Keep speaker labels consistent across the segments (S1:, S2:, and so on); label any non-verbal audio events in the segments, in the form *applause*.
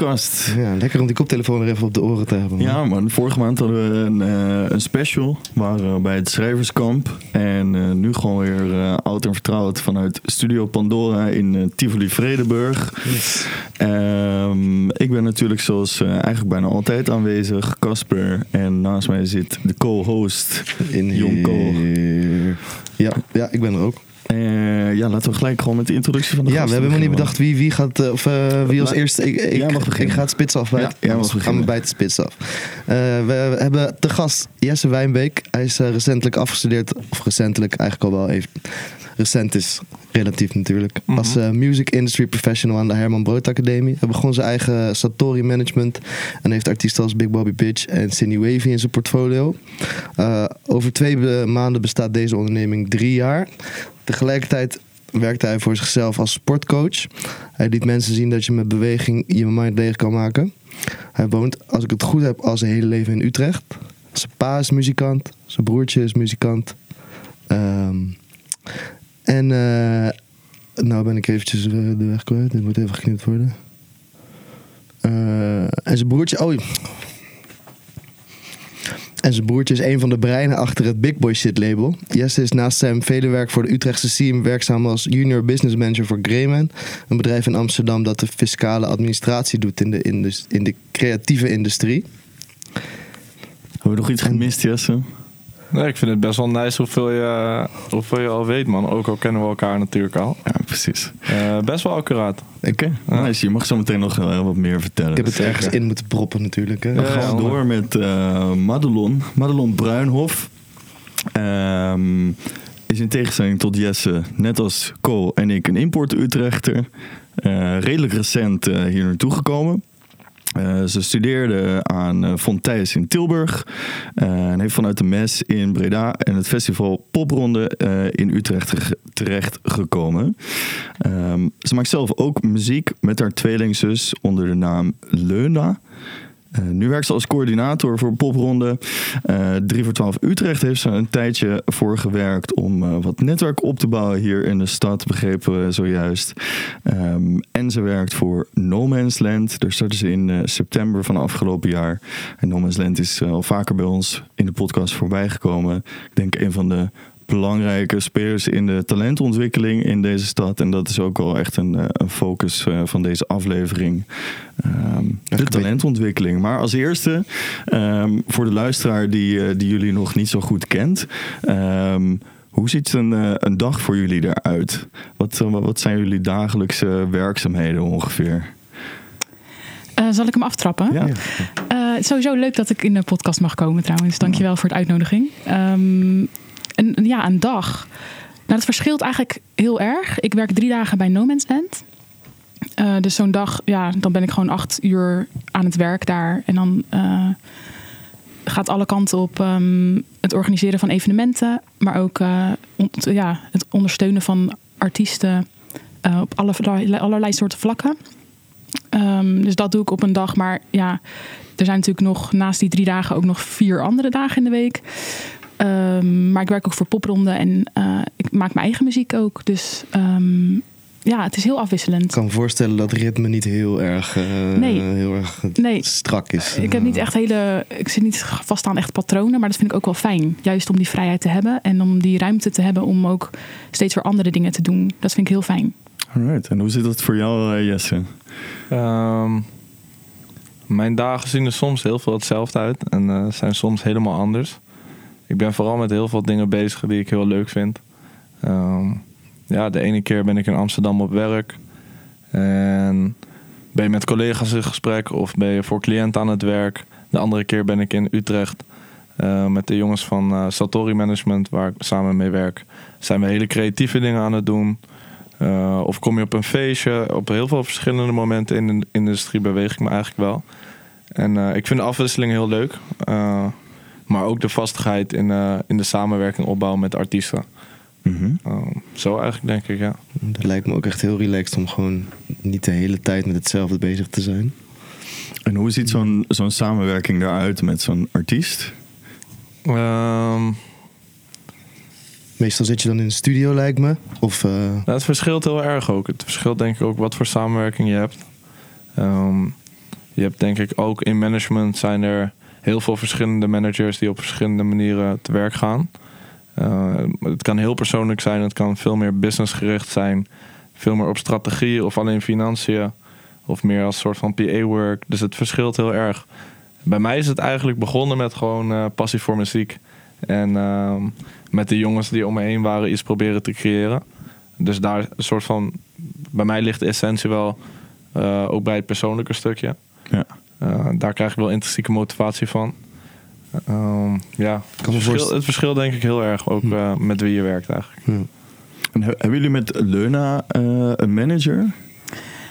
S1: Oetkast.
S2: Ja, lekker om die koptelefoon er even op de oren te hebben. man.
S1: Ja man, vorige maand hadden we een, eh, een special. We waren bij het schrijverskamp. En eh, nu gewoon weer eh, oud en vertrouwd vanuit Studio Pandora in eh, Tivoli Vredenburg. Ehm, ik ben natuurlijk zoals eh, eigenlijk bijna altijd aanwezig, Casper. En naast mij zit de co-host
S2: In
S1: Jonko.
S2: Ja, ja, ik ben er ook.
S1: Eh, ja, laten we gelijk gewoon met de introductie van de
S2: Ja, we hebben helemaal niet bedacht wie, wie gaat, eh, of eh, wie als eerste. Ik, ik,
S1: jij mag beginnen.
S2: ik ga het spits af. bij
S1: Ja, jij mag
S2: we
S1: beginnen.
S2: bij het spits af. We hebben te gast Jesse Wijnbeek. Hij is recentelijk afgestudeerd, of recentelijk eigenlijk al wel even. Recent is relatief natuurlijk.
S1: Mhm.
S2: Als eh, music industry professional aan de Herman Brood Academie. Hij begon zijn eigen Satori management. En heeft artiesten als Big Bobby Bitch en Cindy Wavy in zijn portfolio. Eh, over twee be- maanden bestaat deze onderneming drie jaar. Tegelijkertijd werkte hij voor zichzelf als sportcoach. Hij liet mensen zien dat je met beweging je mind leeg kan maken. Hij woont, als ik het goed heb, al zijn hele leven in Utrecht. Zijn pa is muzikant, zijn broertje is muzikant. Ehm, en eh, nou ben ik eventjes eh, de weg kwijt. Dit moet even geknipt worden. Eh, en zijn broertje... Oh, en zijn broertje is een van de breinen achter het Big Boy Shit label. Jesse is naast zijn vele werk voor de Utrechtse Siem werkzaam als junior business manager voor Greyman. Een bedrijf in Amsterdam dat de fiscale administratie doet in de, indus- in de creatieve industrie.
S1: Hebben we nog iets gemist, Jesse?
S3: Nee, ik vind het best wel nice hoeveel je, hoeveel je al weet, man. Ook al kennen we elkaar natuurlijk al.
S1: Ja, precies.
S3: Eh, best wel accuraat.
S1: Oké, nice. Je mag zo meteen nog eh, wat meer vertellen.
S2: Ik heb het ergens in moeten proppen natuurlijk. Hè?
S3: Ja,
S1: gaan
S3: ja,
S1: door met eh Madelon. Madelon Bruinhof. Ehm, is in tegenstelling tot Jesse, net als Co en ik, een import-Utrechter. Eh, redelijk recent hier naartoe gekomen. Eh, ze studeerde aan uh, in Tilburg. eh, en heeft vanuit de MES in Breda en het festival Popronde in Utrecht terecht gekomen. Ehm, ze maakt zelf ook muziek met haar tweelingzus onder de naam Leuna. Uh, nu werkt ze als coördinator voor Popronde. Uh, 3 voor 12 Utrecht heeft ze een tijdje voor gewerkt om uh, wat netwerk op te bouwen hier in de stad, begrepen we zojuist. Um, en ze werkt voor No Man's Land. Daar startte ze in september van afgelopen jaar. En No Man's Land is al vaker bij ons in de podcast voorbij gekomen. Ik denk een van de belangrijke spelers in de talentontwikkeling in deze stad. En dat is ook wel echt een, een focus uh, van deze aflevering. Um, de talentontwikkeling. Maar als eerste, um, voor de luisteraar die, uh, die jullie nog niet zo goed kent. Um, hoe ziet een, een dag voor jullie eruit? Wat, wat zijn jullie dagelijkse werkzaamheden ongeveer?
S4: Uh, zal ik hem aftrappen?
S1: Ja.
S4: Uh, sowieso leuk dat ik in de podcast mag komen trouwens. Dankjewel voor de uitnodiging. Um, een, ja, een dag. Nou, dat verschilt eigenlijk heel erg. Ik werk drie dagen bij No Man's Land. Uh, dus zo'n dag, ja, dan ben ik gewoon acht uur aan het werk daar. En dan uh, gaat alle kanten op um, het organiseren van evenementen. Maar ook on, ja, het ondersteunen van artiesten op alle, allerlei soorten vlakken. Um, dus dat doe ik op een dag. Maar ja, er zijn natuurlijk nog naast die drie dagen ook nog vier andere dagen in de week. Um, maar ik werk ook voor popronde en uh, ik maak mijn eigen muziek ook. Dus um, ja, het is heel afwisselend.
S2: Ik kan me voorstellen dat ritme niet heel erg, uh,
S4: nee.
S2: heel erg
S4: nee.
S2: strak is.
S4: Ik heb niet echt hele. Ik zit niet vast aan echt patronen, maar dat vind ik ook wel fijn. Juist om die vrijheid te hebben en om die ruimte te hebben om ook steeds weer andere dingen te doen. Dat vind ik heel fijn.
S1: Alright, en hoe zit dat voor jou, uh, Jesse?
S3: Um, mijn dagen zien er soms heel veel hetzelfde uit en uh, zijn soms helemaal anders. Ik ben vooral met heel veel dingen bezig die ik heel leuk vind. Um, ja, de ene keer ben ik in Amsterdam op werk. En ben je met collega's in gesprek of ben je voor cliënten aan het werk. De andere keer ben ik in Utrecht uh, met de jongens van uh, Satori Management, waar ik samen mee werk. Zijn we hele creatieve dingen aan het doen. Uh, of kom je op een feestje. Op heel veel verschillende momenten in de industrie beweeg ik me eigenlijk wel. En ik vind de afwisseling heel leuk. Uh, maar ook de vastigheid in, in de samenwerking opbouwen met artiesten.
S1: Mm
S3: -hmm. zo eigenlijk denk ik, ja.
S2: Dat lijkt me ook echt heel relaxed om gewoon niet de hele tijd met hetzelfde bezig te zijn.
S1: En hoe ziet zo'n zo'n samenwerking eruit met zo'n artiest?
S3: Um,
S2: Meestal zit je dan in de studio, lijkt me. Of, eh,
S3: Nou, het verschilt heel erg ook. Het verschilt denk ik ook wat voor samenwerking je hebt. Ehm, je hebt denk ik ook in management zijn er heel veel verschillende managers die op verschillende manieren te werk gaan. Eh, het kan heel persoonlijk zijn, het kan veel meer businessgericht zijn, veel meer op strategie of alleen financiën of meer als soort van PA-work. Dus het verschilt heel erg. Bij mij is het eigenlijk begonnen met gewoon eh, passie voor muziek. En ehm, met de jongens die om me heen waren iets proberen te creëren. Dus daar een soort van... Bij mij ligt de essentie wel eh, ook bij het persoonlijke stukje.
S1: Ja.
S3: Eh, daar krijg ik wel intrinsieke motivatie van. Ehm, ja, het verschil, het verschil denk ik heel erg ook eh, met wie je werkt eigenlijk.
S1: En he- hebben jullie met Leuna eh, een manager?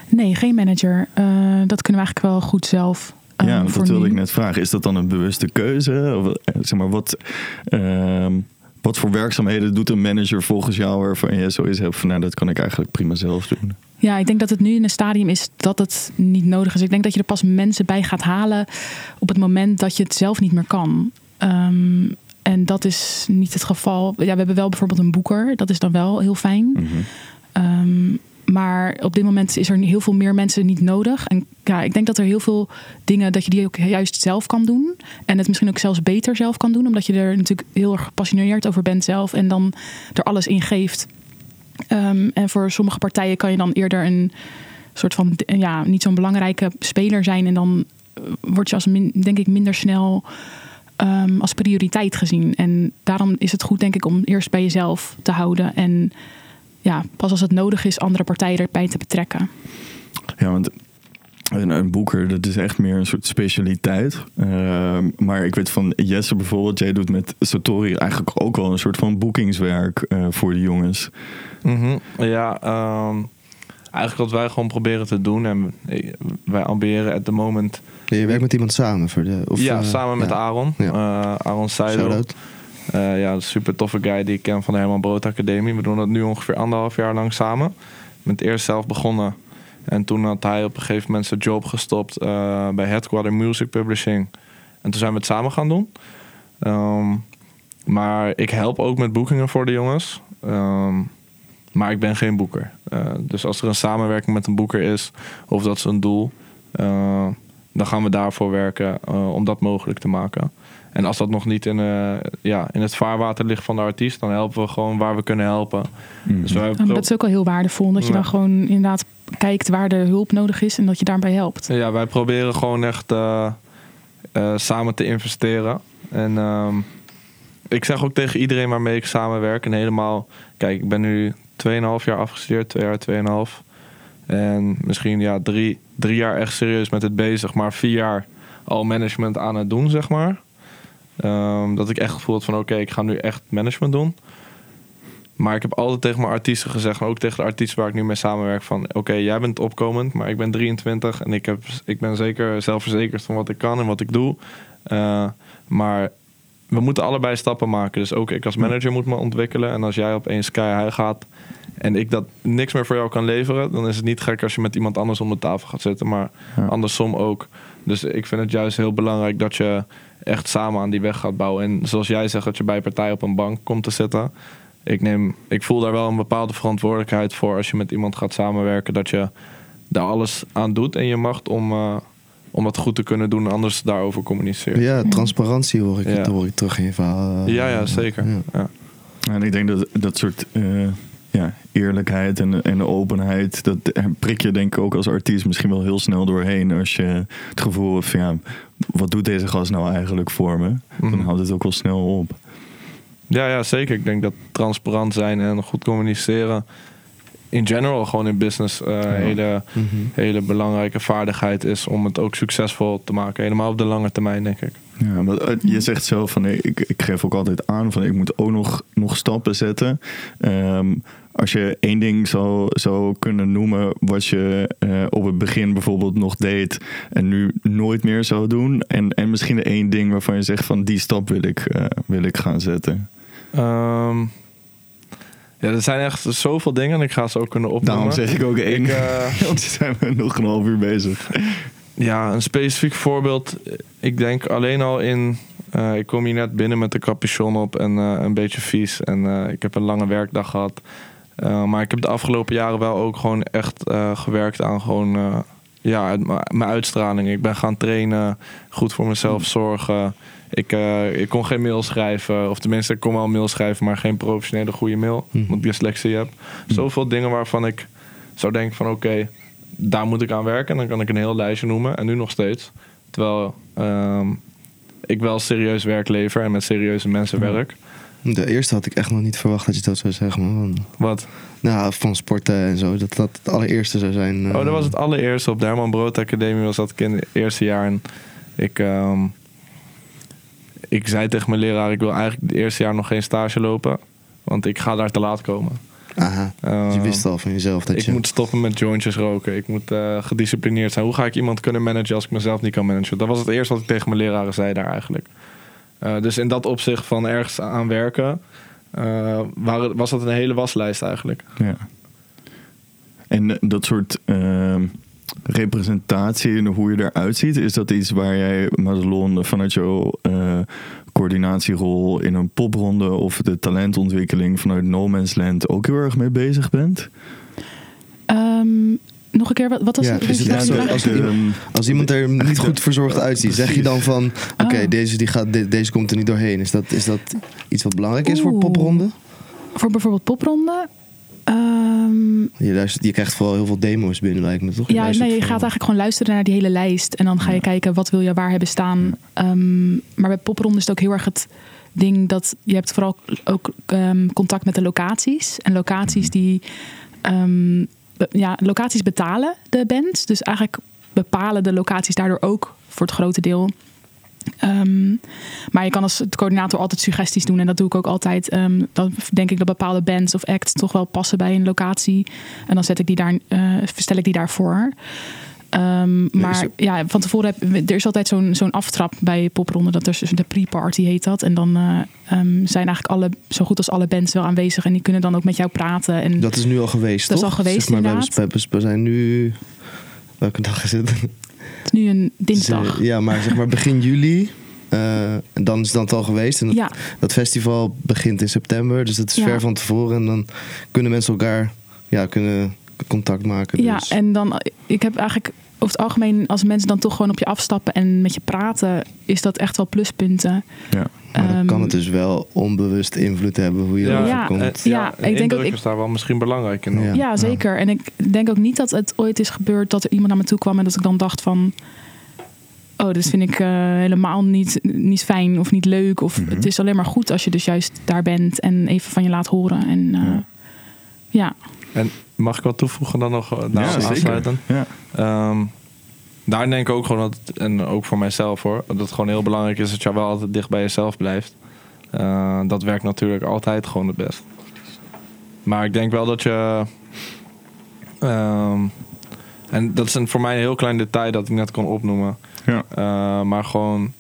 S4: Nee, geen manager. Eh, dat kunnen we eigenlijk wel goed zelf.
S1: ja,
S4: voor
S1: dat wilde
S4: nu.
S1: ik net vragen. Is dat dan een bewuste keuze? Of, zeg maar, wat, ehm, wat voor werkzaamheden doet een manager volgens jou waarvan je zoiets hebt van nou, dat kan ik eigenlijk prima zelf doen?
S4: Ja, ik denk dat het nu in een stadium is dat het niet nodig is. Ik denk dat je er pas mensen bij gaat halen op het moment dat je het zelf niet meer kan. Ehm, en dat is niet het geval. Ja, we hebben wel bijvoorbeeld een boeker. Dat is dan wel heel fijn.
S1: Mhm.
S4: Ehm, maar op dit moment is er heel veel meer mensen niet nodig. En ja, ik denk dat er heel veel dingen dat je die ook juist zelf kan doen. En het misschien ook zelfs beter zelf kan doen. Omdat je er natuurlijk heel erg gepassioneerd over bent zelf. En dan er alles in geeft. Ehm, en voor sommige partijen kan je dan eerder een soort van ja, niet zo'n belangrijke speler zijn. En dan eh, word je als min, denk ik minder snel ehm, als prioriteit gezien. En daarom is het goed, denk ik, om eerst bij jezelf te houden. En ja, pas als het nodig is, andere partijen erbij te betrekken.
S1: Ja, want een, boeker, dat is echt meer een soort specialiteit. Ehm, maar ik weet van Jesse bijvoorbeeld, jij doet met Satori eigenlijk ook wel een soort van boekingswerk eh, voor de jongens.
S3: Mhm. Ja, ehm, eigenlijk wat wij gewoon proberen te doen. En eh, wij ambiëren at the moment...
S2: je werkt met iemand samen voor de. Of,
S3: ja,
S2: eh,
S3: samen met
S2: ja.
S3: Aaron.
S2: Ja.
S3: Eh, Aaron Seidel. Eh, ja, een super toffe guy die ik ken van de Herman Brood Academie. We doen dat nu ongeveer anderhalf jaar lang samen. Met eerst zelf begonnen. En toen had hij op een gegeven moment zijn job gestopt eh, bij Headquarter Music Publishing. En toen zijn we het samen gaan doen. Ehm, maar ik help ook met boekingen voor de jongens. Ehm, maar ik ben geen boeker. Eh, dus als er een samenwerking met een boeker is, of dat is een doel, eh, dan gaan we daarvoor werken eh, om dat mogelijk te maken. En als dat nog niet in, eh, ja, in het vaarwater ligt van de artiest, dan helpen we gewoon waar we kunnen helpen. Dus wij
S4: dat is ook al heel waardevol. Dat je
S3: Ja.
S4: dan gewoon inderdaad kijkt waar de hulp nodig is en dat je daarbij helpt.
S3: Ja, wij proberen gewoon echt eh, eh, samen te investeren. En ehm, ik zeg ook tegen iedereen waarmee ik samenwerk. En helemaal, kijk, ik ben nu 2,5 jaar afgestudeerd, 2 jaar, 2,5. En misschien ja, drie, drie jaar echt serieus met het bezig, maar vier jaar al management aan het doen, zeg maar. Ehm, dat ik echt gevoel had van oké, ik ga nu echt management doen. Maar ik heb altijd tegen mijn artiesten gezegd, en ook tegen de artiesten waar ik nu mee samenwerk, van oké, jij bent opkomend, maar ik ben 23 en ik, heb, ik ben zeker zelfverzekerd van wat ik kan en wat ik doe. Eh, maar we moeten allebei stappen maken. Dus ook ik als manager moet me ontwikkelen. En als jij opeens sky high gaat en ik dat niks meer voor jou kan leveren, dan is het niet gek als je met iemand anders om de tafel gaat zitten. Maar
S1: Ja.
S3: andersom ook. Dus ik vind het juist heel belangrijk dat je echt samen aan die weg gaat bouwen. En zoals jij zegt, dat je bij partij op een bank komt te zitten. Ik, neem, ik voel daar wel een bepaalde verantwoordelijkheid voor als je met iemand gaat samenwerken. Dat je daar alles aan doet en je macht om, eh, om dat goed te kunnen doen. en Anders daarover communiceren.
S2: Ja, transparantie hoor ik,
S3: Ja.
S2: dat hoor ik terug in je verhaal.
S3: Ja, ja, zeker.
S2: Ja.
S3: Ja.
S1: En ik denk dat dat soort eh, ja, eerlijkheid en, en openheid, dat prik je denk ik ook als artiest misschien wel heel snel doorheen. Als je het gevoel hebt van ja, wat doet deze gast nou eigenlijk voor me? Dan
S3: Mhm.
S1: houdt het ook wel snel op.
S3: Ja, ja, zeker. Ik denk dat transparant zijn en goed communiceren in general gewoon in business eh, een hele,
S2: Mhm.
S3: hele belangrijke vaardigheid is om het ook succesvol te maken. Helemaal op de lange termijn, denk ik.
S1: Ja, maar eh, je zegt zelf van nee, ik, ik geef ook altijd aan van ik moet ook nog, nog stappen zetten. Ehm, als je één ding zou, zou kunnen noemen wat je eh, op het begin bijvoorbeeld nog deed en nu nooit meer zou doen. En, en misschien één ding waarvan je zegt van die stap wil ik, wil ik gaan zetten.
S3: Ehm, ja, er zijn echt zoveel dingen en ik ga ze ook kunnen opnoemen.
S1: Daarom zeg ik ook één.
S3: Ik, *laughs*
S1: Want dan zijn we nog een half uur bezig.
S3: Ja, een specifiek voorbeeld. Ik denk alleen al in, Eh, ik kom hier net binnen met de capuchon op en eh, een beetje vies. En ik heb een lange werkdag gehad. Eh, maar ik heb de afgelopen jaren wel ook gewoon echt gewerkt aan gewoon, ja, mijn uitstraling. Ik ben gaan trainen, goed voor mezelf zorgen. Ik, eh, ik kon geen mail schrijven, of tenminste, ik kon wel een mail schrijven, maar geen professionele goede mail, omdat ik dyslexie heb. Zoveel dingen waarvan ik zou denken van oké, daar moet ik aan werken. En dan kan ik een heel lijstje noemen, en nu nog steeds. Terwijl ehm, ik wel serieus werk lever en met serieuze mensen werk.
S2: De eerste had ik echt nog niet verwacht dat je dat zou zeggen, man.
S3: Wat?
S2: Nou, van sporten en zo. Dat dat het allereerste zou zijn. eh.
S3: Oh, dat was het allereerste. Op de Herman Brood Academie was dat ik in het eerste jaar. En ik, ehm, ik zei tegen mijn leraar, ik wil eigenlijk het eerste jaar nog geen stage lopen. Want ik ga daar te laat komen.
S2: Aha. Dus je
S3: Ehm,
S2: wist al van jezelf dat
S3: ik
S2: je...
S3: moet stoppen met jointjes roken. Ik moet eh, gedisciplineerd zijn. Hoe ga ik iemand kunnen managen als ik mezelf niet kan managen? Dat was het eerste wat ik tegen mijn leraren zei daar eigenlijk. Eh, dus in dat opzicht van ergens aan werken... eh, waren- was dat een hele waslijst eigenlijk.
S1: Ja. En dat soort ehm, representatie en hoe je eruit ziet, is dat iets waar jij, Madelon, vanuit jouw eh, coördinatierol in een popronde of de talentontwikkeling vanuit No Man's Land ook heel erg mee bezig bent?
S4: Ehm, nog een keer, wat, wat was
S2: Ja,
S4: het?
S2: is zo als
S1: Ehm,
S2: Als iemand er niet goed verzorgd uitziet, zeg je dan van... Oké,
S4: Oh.
S2: deze, die gaat, de- deze komt er niet doorheen. Is dat, is dat iets wat belangrijk is voor
S4: Oeh.
S2: popronde?
S4: Voor bijvoorbeeld popronde? Ehm,
S2: Je, luistert, je krijgt vooral heel veel demo's binnen, lijkt me toch?
S4: ja, nee, je gaat eigenlijk gewoon luisteren naar die hele lijst. En dan ga je kijken, wat wil je waar hebben staan. Ehm, maar bij popronde is het ook heel erg het ding dat... Je hebt vooral ook ehm, contact met de locaties. En locaties die... be- ja, locaties betalen de bands. Dus eigenlijk bepalen de locaties daardoor ook voor het grote deel... Ehm, maar je kan als coördinator altijd suggesties doen. En dat doe ik ook altijd. Ehm, dan denk ik dat bepaalde bands of acts toch wel passen bij een locatie. En dan zet ik die daar, verstel ik die daarvoor. Ehm, maar ja, van tevoren heb er is altijd zo'n zo'n aftrap bij popronde. Dat is de pre-party heet dat. En dan eh, zijn eigenlijk alle, zo goed als alle bands wel aanwezig. En die kunnen dan ook met jou praten. En
S2: Dat is nu al geweest,
S4: Dat is
S2: toch?
S4: al geweest,
S2: Zeg maar, wij
S4: inderdaad.
S2: we zijn nu... Welke dag is het?
S4: Het is nu een dinsdag.
S2: Ja, maar zeg maar begin juli. eh, en dan is dat al geweest. En dat,
S4: Ja,
S2: dat festival begint in september. Dus dat is
S4: Ja.
S2: ver van tevoren. En dan kunnen mensen elkaar ja, kunnen contact maken.
S4: Ja,
S2: dus.
S4: en dan, ik heb eigenlijk over het algemeen, als mensen dan toch gewoon op je afstappen en met je praten, is dat echt wel pluspunten.
S1: ja.
S2: Maar dan
S4: Ehm,
S2: kan het dus wel onbewust invloed hebben hoe je
S3: Ja,
S2: erover
S4: Ja,
S2: komt.
S3: eh,
S4: Ja,
S3: een
S4: ik denk ook- ik-
S3: is daar wel misschien belangrijk in.
S2: Ja.
S4: Ja, zeker. En ik denk ook niet dat het ooit is gebeurd dat er iemand naar me toe kwam en dat ik dan dacht van. Oh, dit vind ik eh, helemaal niet, niet fijn of niet leuk. Of
S1: Mhm.
S4: het is alleen maar goed als je dus juist daar bent en even van je laat horen. En eh,
S1: Ja.
S3: En mag ik wat toevoegen dan nog? eh,
S1: Ja,
S3: aansluiten?
S1: Ja.
S3: Ehm, daar denk ik ook gewoon dat, en ook voor mijzelf hoor, dat het gewoon heel belangrijk is dat je wel altijd dicht bij jezelf blijft. Eh, dat werkt natuurlijk altijd gewoon het best. Maar ik denk wel dat je. ehm, en dat is een, voor mij een heel klein detail dat ik net kon opnoemen.
S1: Ja.
S3: Eh, maar gewoon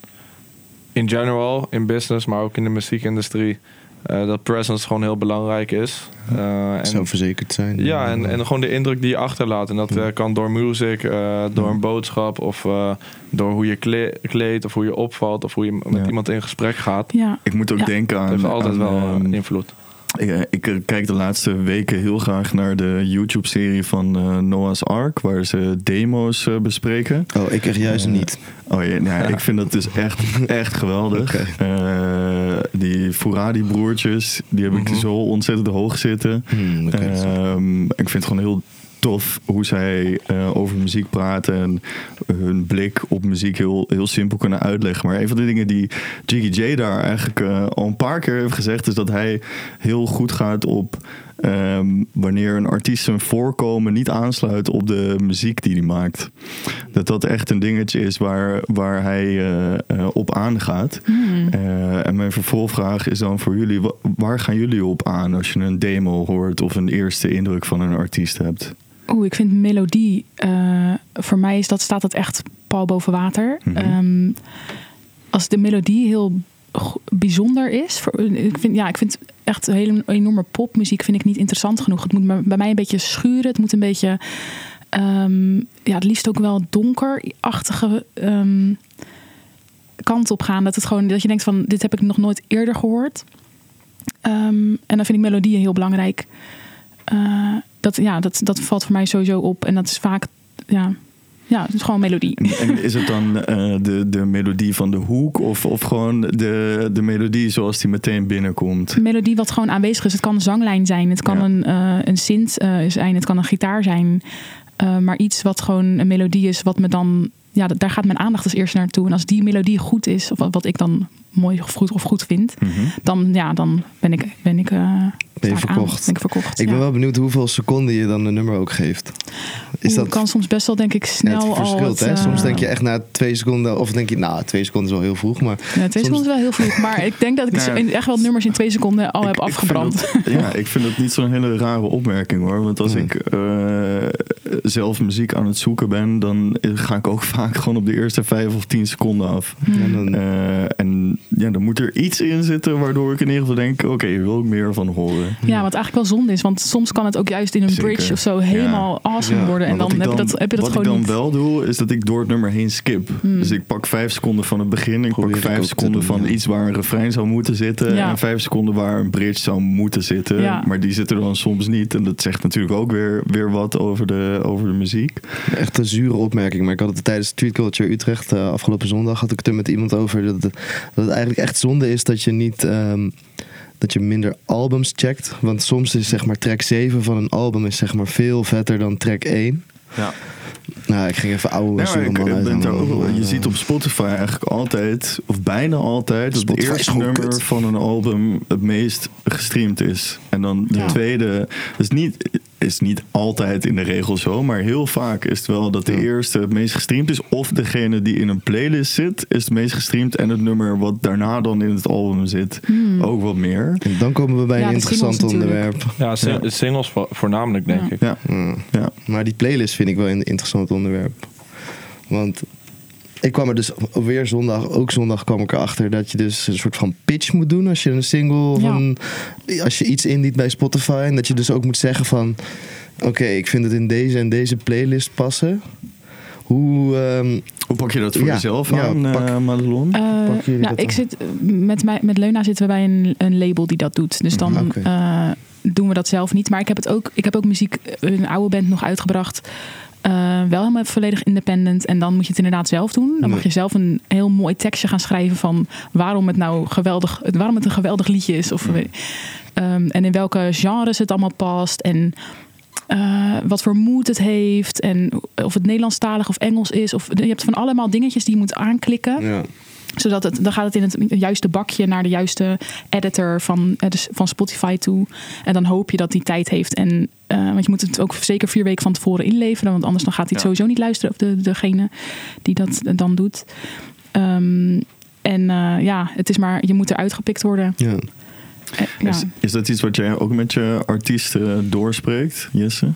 S3: in general, in business, maar ook in de muziekindustrie, eh, dat presence gewoon heel belangrijk is. Eh, en
S2: Zelfverzekerd zijn.
S3: ja, en, en gewoon de indruk die je achterlaat. En dat eh, kan door music, eh, door een boodschap of eh, door hoe je kle- kleedt of hoe je opvalt of hoe je met
S1: Ja.
S3: iemand in gesprek gaat.
S4: ja.
S1: Ik moet ook
S4: Ja.
S1: denken
S3: Dat
S1: aan.
S3: heeft altijd
S1: aan,
S3: wel eh,
S1: ehm,
S3: invloed.
S1: Ik, eh, ik eh, kijk de laatste weken heel graag naar de YouTube-serie van eh, Noah's Ark, waar ze demo's bespreken.
S2: Oh, ik echt juist niet.
S1: Oh ja, nou, ik vind dat dus *laughs* echt, echt geweldig. Die Furadi-broertjes, die heb ik
S3: Mhm.
S1: zo ontzettend hoog zitten.
S2: Hmm.
S1: Ehm, ik vind het gewoon heel tof hoe zij eh, over muziek praten en hun blik op muziek heel, heel simpel kunnen uitleggen. Maar een van de dingen die Jiggy J daar eigenlijk eh, al een paar keer heeft gezegd, is dat hij heel goed gaat op ehm, wanneer een artiest zijn voorkomen niet aansluit op de muziek die hij maakt. Dat dat echt een dingetje is waar, waar hij eh, op aangaat. Eh, en mijn vervolgvraag is dan voor jullie: wa- waar gaan jullie op aan als je een demo hoort of een eerste indruk van een artiest hebt?
S4: Oeh, ik vind melodie, eh, voor mij is dat, staat dat echt pal boven water.
S1: Mhm.
S4: Ehm, als de melodie heel bijzonder is, voor, ik, vind, ja, ik vind echt hele enorme popmuziek vind ik niet interessant genoeg. Het moet bij mij een beetje schuren, het moet een beetje, ehm, ja, het liefst ook wel donkerachtige ehm, kant op gaan. Dat, het gewoon, dat je denkt van, dit heb ik nog nooit eerder gehoord. En dan vind ik melodieën heel belangrijk. Eh, dat, ja, dat, dat valt voor mij sowieso op. En dat is vaak, ja, ja het is gewoon melodie.
S1: En is het dan eh, de, de melodie van de hoek of, of gewoon de, de melodie zoals die meteen binnenkomt?
S4: Een melodie wat gewoon aanwezig is. Het kan een zanglijn zijn, het kan
S1: Ja.
S4: een, eh een synth eh, zijn, het kan een gitaar zijn. Maar iets wat gewoon een melodie is, wat me dan, ja, daar gaat mijn aandacht als eerste naartoe. En als die melodie goed is, of wat, ik dan mooi of goed, of goed vind,
S1: Mhm.
S4: dan, ja, dan ben ik, ben ik,
S2: Ben je verkocht?
S4: Ben ik verkocht.
S2: Ik ben
S4: ja.
S2: wel benieuwd hoeveel seconden je dan een nummer ook geeft. Is
S4: Oeh,
S2: dat
S4: het kan soms best wel, denk ik,
S2: Ja,
S4: snel
S2: het
S4: al.
S2: verschilt, hè?
S4: eh,
S2: Soms denk je echt na twee seconden, of denk je, nou, twee seconden is wel heel vroeg, maar
S4: Ja, twee
S2: soms-
S4: seconden is wel heel vroeg. Maar ik denk dat ik
S1: Nou,
S4: in- echt wel nummers in twee seconden al
S1: Ik-
S4: heb
S1: ik
S4: afgebrand.
S1: dat- *laughs* ja, ik vind het niet zo'n hele rare opmerking hoor. Want als
S2: Hmm.
S1: ik eh, zelf muziek aan het zoeken ben, dan ga ik ook vaak gewoon op de eerste vijf of tien seconden af.
S2: en dan,
S1: Eh, en ja, dan moet er iets in zitten waardoor ik in ieder geval denk: oké, hier wil ik meer van horen.
S4: Ja, wat eigenlijk wel zonde is. Want soms kan het ook juist in een
S1: Zeker.
S4: bridge of zo helemaal awesome
S2: Ja,
S4: worden. En dan
S1: wat
S4: heb
S1: ik
S4: je dat, heb je dat
S1: wat
S4: gewoon
S1: ik
S4: niet.
S1: dan wel doe, is dat ik door het nummer heen skip.
S4: Hmm.
S1: Dus ik pak vijf seconden van het begin. Ik
S2: Probeer
S1: pak
S2: ik
S1: vijf seconden
S2: doen,
S1: van
S2: ja.
S1: iets waar een refrein zou moeten zitten.
S4: Ja.
S1: En vijf seconden waar een bridge zou moeten zitten.
S4: Ja.
S1: Maar die zitten er dan soms niet. En dat zegt natuurlijk ook weer, weer wat over de, over de muziek.
S2: echt een zure opmerking, maar ik had het tijdens Street Culture Utrecht eh, afgelopen zondag, had ik het er met iemand over, dat het, dat het eigenlijk echt zonde is dat je niet... ehm, dat je minder albums checkt. Want soms is zeg maar track 7 van een album is zeg maar veel vetter dan track 1.
S1: Ja.
S2: Nou, ik ging even oude
S1: Ja, ik,
S2: man
S1: ben
S2: maar,
S1: je
S2: eh,
S1: ziet op Spotify eigenlijk altijd, of bijna altijd, dat het eerste nummer
S2: kut.
S1: van een album het meest gestreamd is. En dan de
S4: Ja.
S1: tweede, is niet, is niet altijd in de regel zo, maar heel vaak is het wel dat de
S2: Ja.
S1: eerste het meest gestreamd is. Of degene die in een playlist zit, is het meest gestreamd. En het nummer wat daarna dan in het album zit,
S4: Hmm.
S1: ook wat meer.
S2: En dan komen we bij
S4: Ja,
S2: een interessant onderwerp.
S3: Ja, sing-
S1: Ja.
S3: singles vo- voornamelijk, denk
S4: Ja.
S3: ik.
S1: Ja,
S2: Ja.
S1: ja.
S2: Maar die playlist vind ik wel een interessant onderwerp. Want ik kwam er dus weer zondag, ook zondag kwam ik erachter dat je dus een soort van pitch moet doen als je een single
S4: Ja.
S2: van, als je iets indient bij Spotify. En dat je dus ook moet zeggen van, oké, ik vind het in deze en deze playlist passen. Hoe, ehm,
S1: Hoe pak je dat voor
S2: Ja,
S1: jezelf
S2: ja,
S1: aan,
S2: pak-
S1: eh, Madelon?
S4: Nou,
S2: dat
S4: ik zit met, mij, met Leuna zitten we bij een, een label die dat doet. Dus dan eh, doen we dat zelf niet. Maar ik heb het ook, ik heb ook muziek, een oude band nog uitgebracht. Eh, wel helemaal volledig independent. En dan moet je het inderdaad zelf doen. Dan mag je zelf een heel mooi tekstje gaan schrijven van waarom het nou geweldig, waarom het een geweldig liedje is. Of, ehm, en in welke genres het allemaal past. En eh, wat voor moed het heeft. En of het Nederlandstalig of Engels is. Of, je hebt van allemaal dingetjes die je moet aanklikken
S2: ja.
S4: Zodat het, dan gaat het in het juiste bakje naar de juiste editor van, eh, dus van Spotify toe. En dan hoop je dat die tijd heeft. En, eh, want je moet het ook zeker vier weken van tevoren inleveren. Want anders dan gaat hij het
S1: Ja.
S4: sowieso niet luisteren. Of de, degene die dat dan doet. Ehm, en eh, ja, het is maar, je moet eruit gepikt worden.
S2: ja.
S4: Ja.
S1: Is, is dat iets wat jij ook met je artiesten doorspreekt, Jesse?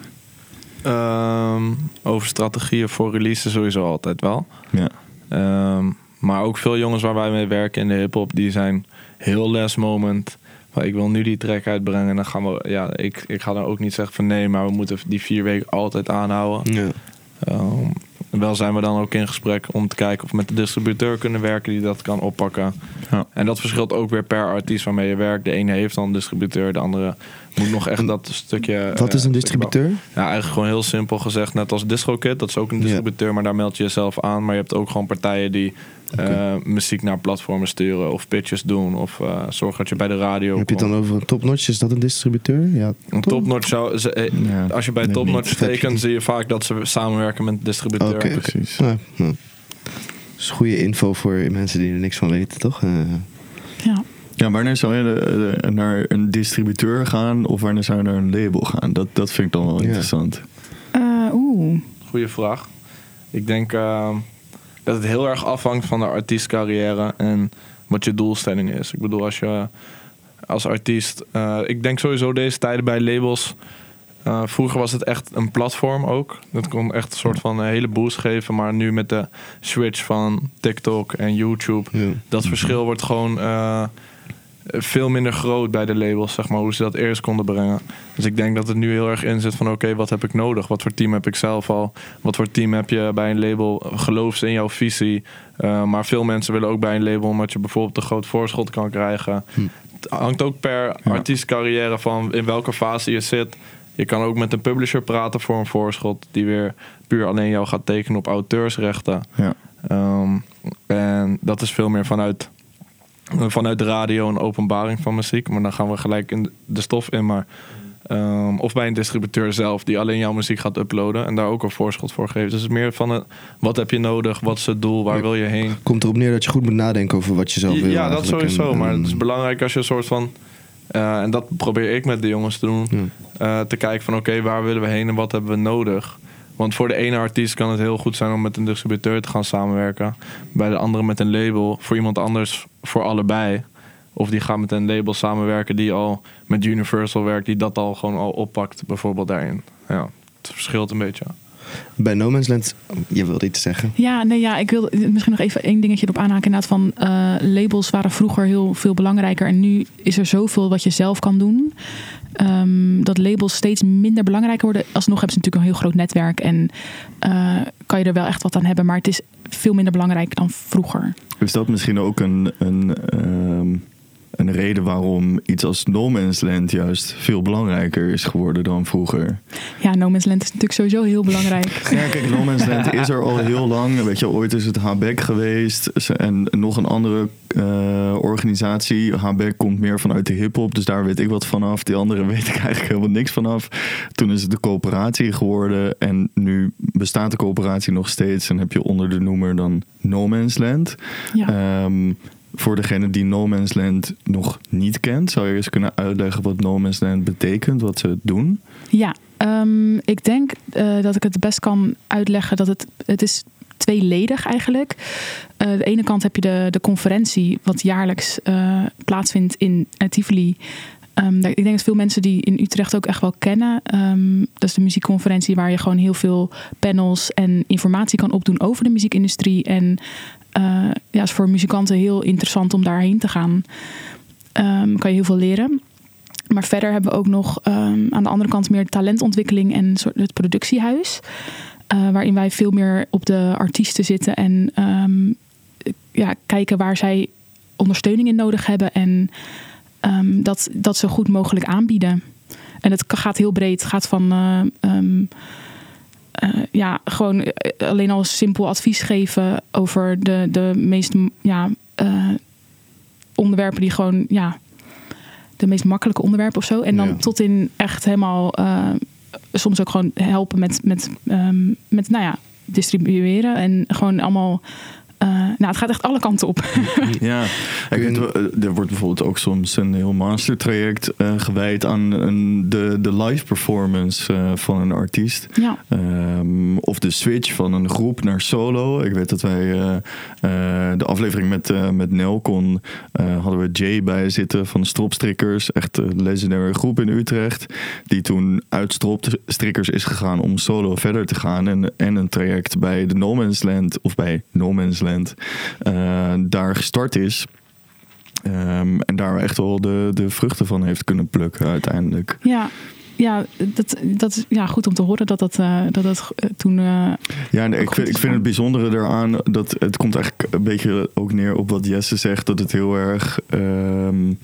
S3: Ehm, over strategieën voor releases sowieso altijd wel.
S1: Ja.
S3: Ehm, maar ook veel jongens waar wij mee werken in de hip-hop, die zijn heel last moment. Van, ik wil nu die track uitbrengen. En dan gaan we. Ja, ik, ik ga dan ook niet zeggen van nee, maar we moeten die vier weken altijd aanhouden.
S2: ja.
S3: Ehm, wel zijn we dan ook in gesprek om te kijken of we met de distributeur kunnen werken die dat kan oppakken.
S1: Ja.
S3: En dat verschilt ook weer per artiest waarmee je werkt. De ene heeft dan een distributeur, de andere moet nog echt dat stukje.
S2: Wat
S3: eh,
S2: is een distributeur?
S3: ja, eigenlijk gewoon heel simpel gezegd. Net als DistroKid, dat is ook een
S2: Ja.
S3: distributeur, maar daar meld je jezelf aan. Maar je hebt ook gewoon partijen die eh, muziek naar platformen sturen of pitches doen. Of eh zorgen dat je bij de radio
S2: Heb je het dan over een topnotch? Is dat een distributeur? Ja,
S3: Een topnotch zou... ze- eh,
S1: Ja,
S3: als je bij
S1: denk
S3: topnotch tekent, zie je vaak dat ze samenwerken met distributeur.
S2: Oké.
S1: Precies.
S2: Ja, ja. Dat is goede info voor mensen die er niks van weten, toch? Eh,
S4: ja.
S1: Ja, wanneer zou je de- de- naar een distributeur gaan of wanneer zou je naar een label gaan? Dat, dat vind ik dan wel
S2: Ja.
S1: interessant.
S4: Eh, Oeh.
S3: Goeie vraag. Ik denk ehm, dat het heel erg afhangt van de artiestcarrière en wat je doelstelling is. Ik bedoel, als je als artiest... eh, ik denk sowieso deze tijden bij labels... eh, vroeger was het echt een platform ook. Dat kon echt een soort van een hele boost geven. Maar nu met de switch van TikTok en YouTube...
S2: ja.
S3: dat verschil wordt gewoon... eh, veel minder groot bij de labels, zeg maar, hoe ze dat eerst konden brengen. Dus ik denk dat het nu heel erg in zit van oké, wat heb ik nodig? Wat voor team heb ik zelf al? Wat voor team heb je bij een label? Geloof ze in jouw visie? Uh, maar veel mensen willen ook bij een label omdat je bijvoorbeeld een groot voorschot kan krijgen.
S2: Hm.
S3: Het hangt ook per artiestcarrière van in welke fase je zit. Je kan ook met een publisher praten voor een voorschot die weer puur alleen jou gaat tekenen op auteursrechten.
S1: Ja.
S3: Um, en dat is veel meer vanuit, vanuit de radio en openbaring van muziek. Maar dan gaan we gelijk in de stof in. Maar, um, of bij een distributeur zelf die alleen jouw muziek gaat uploaden en daar ook een voorschot voor geeft. Dus het is meer van het, wat heb je nodig, wat is het doel, waar wil je heen.
S2: Komt erop neer dat je goed moet nadenken over wat je zelf wil.
S3: Ja, dat sowieso.
S2: En,
S3: maar het is belangrijk als je een soort van. Uh, en dat probeer ik met de jongens te doen. Ja. Uh, te kijken van oké, okay, waar willen we heen en wat hebben we nodig. Want voor de ene artiest kan het heel goed zijn om met een distributeur te gaan samenwerken. Bij de andere met een label. Voor iemand anders voor allebei. Of die gaat met een label samenwerken die al met Universal werkt, die dat al gewoon al oppakt, bijvoorbeeld daarin. Ja, het verschilt een beetje.
S2: Bij No Man's Land, je wilde iets zeggen.
S4: Ja, nee, ja, ik wil misschien nog even één dingetje erop aanhaken. Inderdaad, van uh, labels waren vroeger heel veel belangrijker. En nu is er zoveel wat je zelf kan doen. Um, dat labels steeds minder belangrijk worden. Alsnog hebben ze natuurlijk een heel groot netwerk. En uh, kan je er wel echt wat aan hebben. Maar het is veel minder belangrijk dan vroeger.
S1: Is dat misschien ook een... een um een reden waarom iets als No Man's Land juist veel belangrijker is geworden dan vroeger.
S4: Ja, No Man's Land is natuurlijk sowieso heel belangrijk. *laughs*
S1: ja, kijk, No Man's Land is er al heel lang. Weet je, ooit is het HBEC geweest en nog een andere uh, organisatie. HBEC komt meer vanuit de hip-hop, dus daar weet ik wat vanaf. Die andere *laughs* weet ik eigenlijk helemaal niks vanaf. Toen is het de coöperatie geworden en nu bestaat de coöperatie nog steeds en heb je onder de noemer dan No Man's Land.
S4: Ja.
S1: Um, voor degene die No Man's Land nog niet kent, zou je eens kunnen uitleggen wat No Man's Land betekent, wat ze doen?
S4: Ja, um, ik denk uh, dat ik het best kan uitleggen dat het, het is tweeledig eigenlijk. Uh, de ene kant heb je de, de conferentie, wat jaarlijks uh, plaatsvindt in Tivoli. Um, ik denk dat veel mensen die in Utrecht ook echt wel kennen. Um, dat is de muziekconferentie waar je gewoon heel veel panels en informatie kan opdoen over de muziekindustrie. En uh, ja, is voor muzikanten heel interessant om daarheen te gaan. Um, kan je heel veel leren. Maar verder hebben we ook nog um, aan de andere kant meer talentontwikkeling en het productiehuis. Uh, waarin wij veel meer op de artiesten zitten en um, ja, kijken waar zij ondersteuning in nodig hebben. En dat, dat zo goed mogelijk aanbieden. En het gaat heel breed. Het gaat van uh, uh, ja, gewoon alleen al simpel advies geven over de, de meest ja, uh, onderwerpen die gewoon, ja, de meest makkelijke onderwerpen of zo. En dan
S2: Ja.
S4: tot in echt helemaal, uh, soms ook gewoon helpen met, met, um, met nou ja, distribueren en gewoon allemaal. Uh, nou, het gaat echt alle kanten op. *laughs*
S1: Ja, ik weet, eh, er wordt bijvoorbeeld ook soms een heel mastertraject uh, gewijd aan een, de, de live performance uh, van een artiest.
S4: Ja.
S1: Um, of de switch van een groep naar solo. Ik weet dat wij uh, de aflevering met, met Nelcon hadden we Jay bij zitten van de Stropstrikkers. Echt een legendaire groep in Utrecht. Die toen uit Stropstrikkers is gegaan om solo verder te gaan. En, en een traject bij de No Man's Land of bij No Man's Land uh, daar gestart is. Um, en daar echt wel de, de vruchten van heeft kunnen plukken uiteindelijk.
S4: Ja, ja, dat, dat is ja, goed om te horen dat dat, uh, dat, dat uh, toen. Uh,
S1: ja, nee, ik, vind, ik vind het bijzondere eraan dat het komt eigenlijk een beetje ook neer op wat Jesse zegt, dat het heel erg um,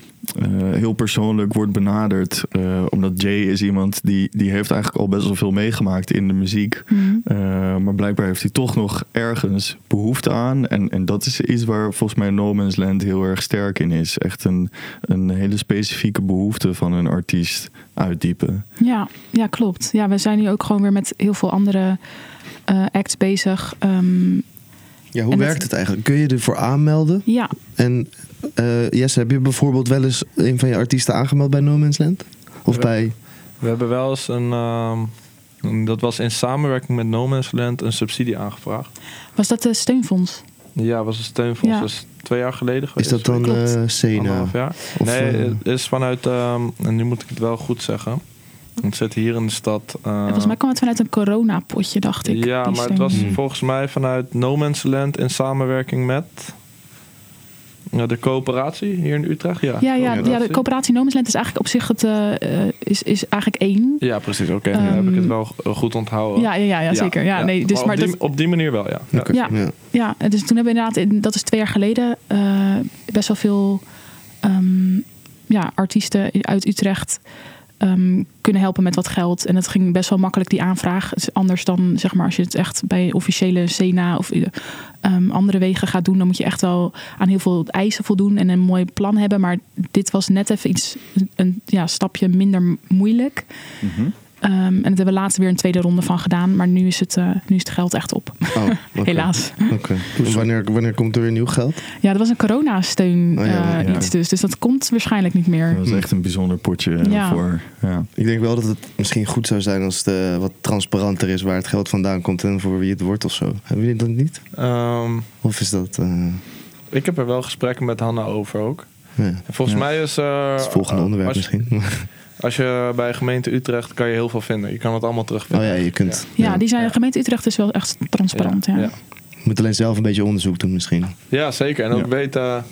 S1: heel persoonlijk wordt benaderd. omdat Jay is iemand die, die heeft eigenlijk al best wel veel meegemaakt in de muziek.
S4: Mm.
S1: maar blijkbaar heeft hij toch nog ergens behoefte aan. En, en dat is iets waar volgens mij No Man's Land heel erg sterk in is. Echt een, een hele specifieke behoefte van een artiest uitdiepen.
S4: Ja, ja, klopt. Ja, we zijn nu ook gewoon weer met heel veel andere uh, acts bezig. Um,
S2: ja, hoe werkt het, het, eigenlijk? Kun je ervoor aanmelden?
S4: Ja.
S2: En uh, Jesse, heb je bijvoorbeeld wel eens een van je artiesten aangemeld bij No Man's Land? Of
S3: we,
S2: bij...
S3: We hebben wel eens een... Um, dat was in samenwerking met No Man's Land een subsidie aangevraagd.
S4: Was dat de steunfonds?
S3: Ja, was een steunfonds. Ja. Dus twee jaar geleden geweest.
S2: Is dat dan uh, Sena?
S3: Jaar.
S2: Of,
S3: nee, het is vanuit... Um, en nu moet ik het wel goed zeggen. Het zit hier in de stad. Uh,
S4: en volgens mij kwam het vanuit een coronapotje, dacht ik.
S3: Ja, maar
S4: steun.
S3: het was
S2: Hmm.
S3: volgens mij vanuit No Man's Land in samenwerking met... Ja, de coöperatie hier in Utrecht, ja.
S4: Ja, ja, ja, de
S3: Coöperatie.
S4: Nomisland is eigenlijk op zich het, eh, eh, is, is eigenlijk één.
S3: Ja, precies. Oké, nu heb ik het
S4: Ehm,
S3: wel goed onthouden.
S4: Ja, ja, ja, ja, zeker. Ja, Nee, dus,
S3: maar
S4: maar
S3: op, die,
S4: dat,
S3: op die manier wel, ja. ja.
S4: Ja.
S2: ja.
S4: Ja, en dus toen hebben we inderdaad, in- dat is twee jaar geleden, eh, best wel veel ehm, ja, artiesten uit Utrecht ehm, kunnen helpen met wat geld. En het ging best wel makkelijk, die aanvraag. Het is anders dan zeg maar als je het echt bij officiële CNA of eh, ehm, andere wegen gaat doen. Dan moet je echt wel aan heel veel eisen voldoen en een mooi plan hebben. Maar dit was net even iets, een, ja, stapje minder moeilijk.
S1: Mhm.
S4: Ehm, en daar hebben we laatst weer een tweede ronde van gedaan. Maar nu is het, eh, nu is het geld echt op.
S2: Oh. *laughs*
S4: Helaas.
S2: Wanneer, wanneer komt er weer nieuw geld?
S4: Ja, dat was een coronasteun
S2: Oh ja,
S4: eh,
S1: ja.
S4: iets dus. Dus dat komt waarschijnlijk niet meer.
S1: Dat was echt een bijzonder potje eh,
S4: Ja.
S1: voor. Ja.
S2: Ik denk wel dat het misschien goed zou zijn als het wat transparanter is waar het geld vandaan komt en voor wie het wordt of zo. Hebben jullie dat niet?
S3: Ehm,
S2: Of is dat. eh,
S3: ik heb er wel gesprekken met Hanna over ook. En volgens
S1: Ja.
S3: mij is...
S2: het volgende onderwerp misschien. *laughs*
S3: Als je bij gemeente Utrecht kan je heel veel vinden. Je kan het allemaal
S2: Oh
S3: terugvinden.
S2: ja, je kunt.
S4: Ja,
S2: ja.
S4: die zijn, de gemeente Utrecht is wel echt transparant. Ja.
S3: Ja,
S2: Je moet alleen zelf een beetje onderzoek doen misschien.
S3: Ja, zeker. En ook
S1: Ja.
S3: weten...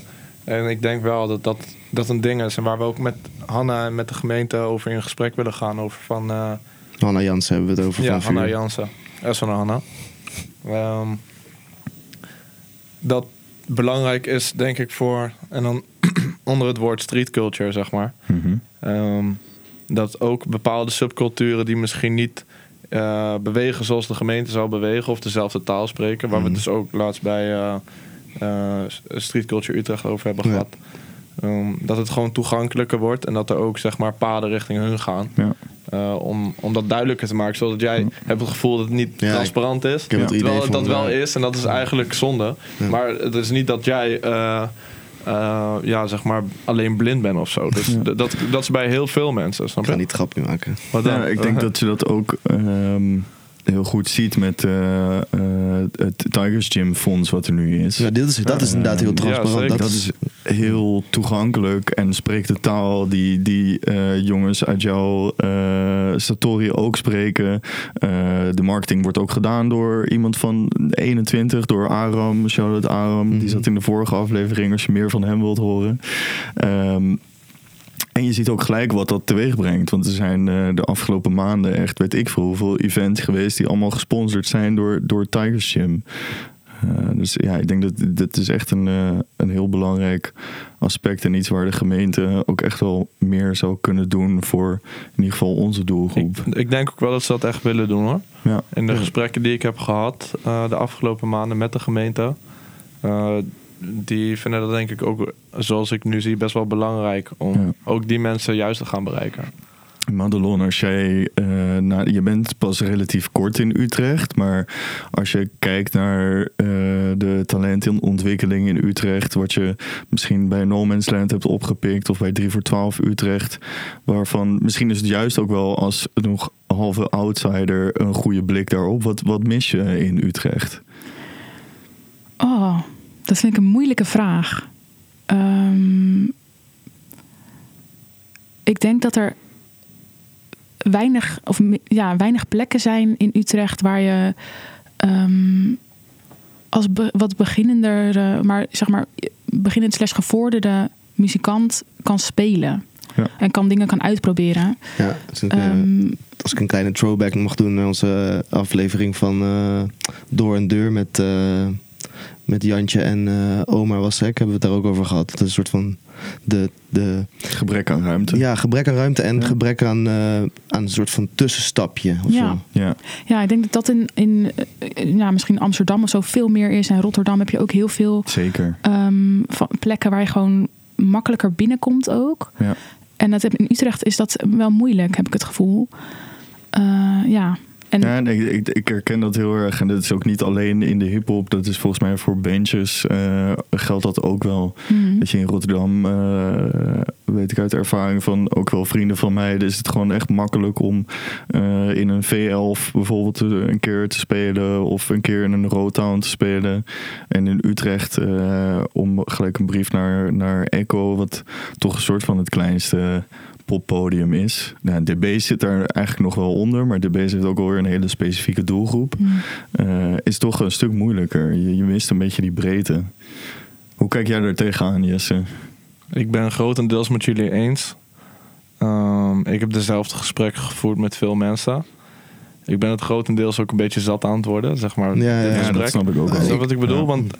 S3: En ik denk wel dat dat, dat een ding is. En waar we ook met Hanna en met de gemeente over in gesprek willen gaan. Over van... eh,
S2: Hanna Jansen hebben we het over
S3: ja,
S2: van
S3: Hanna. Jansen. Dat van Hanna. Ehm, dat belangrijk is, denk ik, voor... En dan *clears throat* onder het woord street culture, zeg maar. Ehm, dat ook bepaalde subculturen die misschien niet eh, bewegen zoals de gemeente zou bewegen of dezelfde taal spreken, waar we
S2: Mhm.
S3: het dus ook laatst bij eh, eh, Street Culture Utrecht over hebben
S2: Ja.
S3: gehad. Ehm, dat het gewoon toegankelijker wordt en dat er ook zeg maar paden richting hun gaan.
S1: Ja.
S3: Om, om dat duidelijker te maken, zodat jij
S1: Ja.
S3: hebt het gevoel dat het niet
S2: Ja,
S3: transparant is. terwijl het dat wel is en dat is eigenlijk zonde. Maar het is niet dat jij eh, ja, zeg maar alleen blind bent of zo. Dus
S1: Ja.
S3: dat, dat is bij heel veel mensen. Snap
S2: Ik ga
S3: je?
S2: niet grap nu maken.
S3: Wat dan?
S1: Ja, ik denk *laughs* dat je dat ook ehm, heel goed ziet met eh, eh, het Tigers Gym Fonds wat er nu is.
S2: Ja, dit is, dat is inderdaad heel
S1: Ja,
S2: transparant.
S3: zeker.
S2: dat is,
S1: heel toegankelijk en spreekt de taal die, die eh, jongens uit jouw Satori ook spreken. De marketing wordt ook gedaan door iemand van 21, door Aram, Charlotte Aram.
S2: Mhm.
S1: Die zat in de vorige aflevering als je meer van hem wilt horen. Ehm, en je ziet ook gelijk wat dat teweeg brengt. Want er zijn eh, de afgelopen maanden echt, weet ik veel, hoeveel events geweest die allemaal gesponsord zijn door, door Tigers Gym. Eh, dus ja, ik denk dat dit is echt een, eh, een heel belangrijk aspect. En iets waar de gemeente ook echt wel meer zou kunnen doen voor in ieder geval onze doelgroep.
S3: Ik, ik denk ook wel dat ze dat echt willen doen hoor.
S1: ja.
S3: In de
S2: Ja.
S3: gesprekken die ik heb gehad eh, de afgelopen maanden met de gemeente. Die vinden dat denk ik ook, zoals ik nu zie, best wel belangrijk. Om
S1: Ja.
S3: ook die mensen juist te gaan bereiken.
S1: Madelon, als jij, eh, naar, je bent pas relatief kort in Utrecht, maar als je kijkt naar eh, de talentenontwikkeling in Utrecht, wat je misschien bij No Man's Land hebt opgepikt of bij 3 voor 12 Utrecht, waarvan misschien is het juist ook wel als nog halve outsider een goede blik daarop. Wat, wat mis je in Utrecht?
S4: Oh, dat vind ik een moeilijke vraag. Ehm, ik denk dat er weinig, of, ja, weinig plekken zijn in Utrecht waar je ehm, als be- wat beginnender, eh, maar zeg maar beginnend slash gevorderde muzikant kan spelen.
S1: Ja.
S4: En kan dingen kan uitproberen.
S2: ja, dus ik, eh,
S4: Ehm,
S2: als ik een kleine throwback mag doen naar onze aflevering van eh, Door en Deur met, eh, met Jantje en eh Omar Wassek, hebben we het daar ook over gehad. Dat is een soort van de, de
S1: Gebrek aan ruimte.
S2: ja, gebrek aan ruimte en
S1: Ja.
S2: gebrek aan, eh, aan een soort van tussenstapje. Of
S4: Ja.
S2: zo.
S1: Ja.
S4: ja, ik denk dat dat in, in eh, ja, misschien Amsterdam of zo veel meer is. En Rotterdam heb je ook heel veel
S1: zeker.
S4: ehm, van plekken waar je gewoon makkelijker binnenkomt ook.
S1: Ja.
S4: En dat heb, in Utrecht is dat wel moeilijk, heb ik het gevoel. Eh, ja. En,
S1: Ja, en ik, ik, ik herken dat heel erg. En dat is ook niet alleen in de hip-hop. Dat is volgens mij voor bandjes eh, geldt dat ook wel.
S4: Mhm.
S1: Dat je in Rotterdam, eh, weet ik uit ervaring van ook wel vrienden van mij, is het gewoon echt makkelijk om eh, in een V11 bijvoorbeeld een keer te spelen of een keer in een Rotown te spelen. En in Utrecht om gelijk een brief naar, naar Echo, wat toch een soort van het kleinste poppodium is. Nou, DB zit daar eigenlijk nog wel onder, maar DB heeft ook alweer een hele specifieke doelgroep.
S4: Mhm.
S1: Eh, is toch een stuk moeilijker. Je, je mist een beetje die breedte. Hoe kijk jij er tegenaan, Jesse?
S3: Ik ben grotendeels met jullie eens. Ehm, ik heb dezelfde gesprekken gevoerd met veel mensen. Ik ben het grotendeels ook een beetje zat aan het worden, zeg maar.
S2: Ja, ja,
S1: dat snap ik ook wel.
S3: Je wat ik bedoel?
S1: Ja.
S3: Want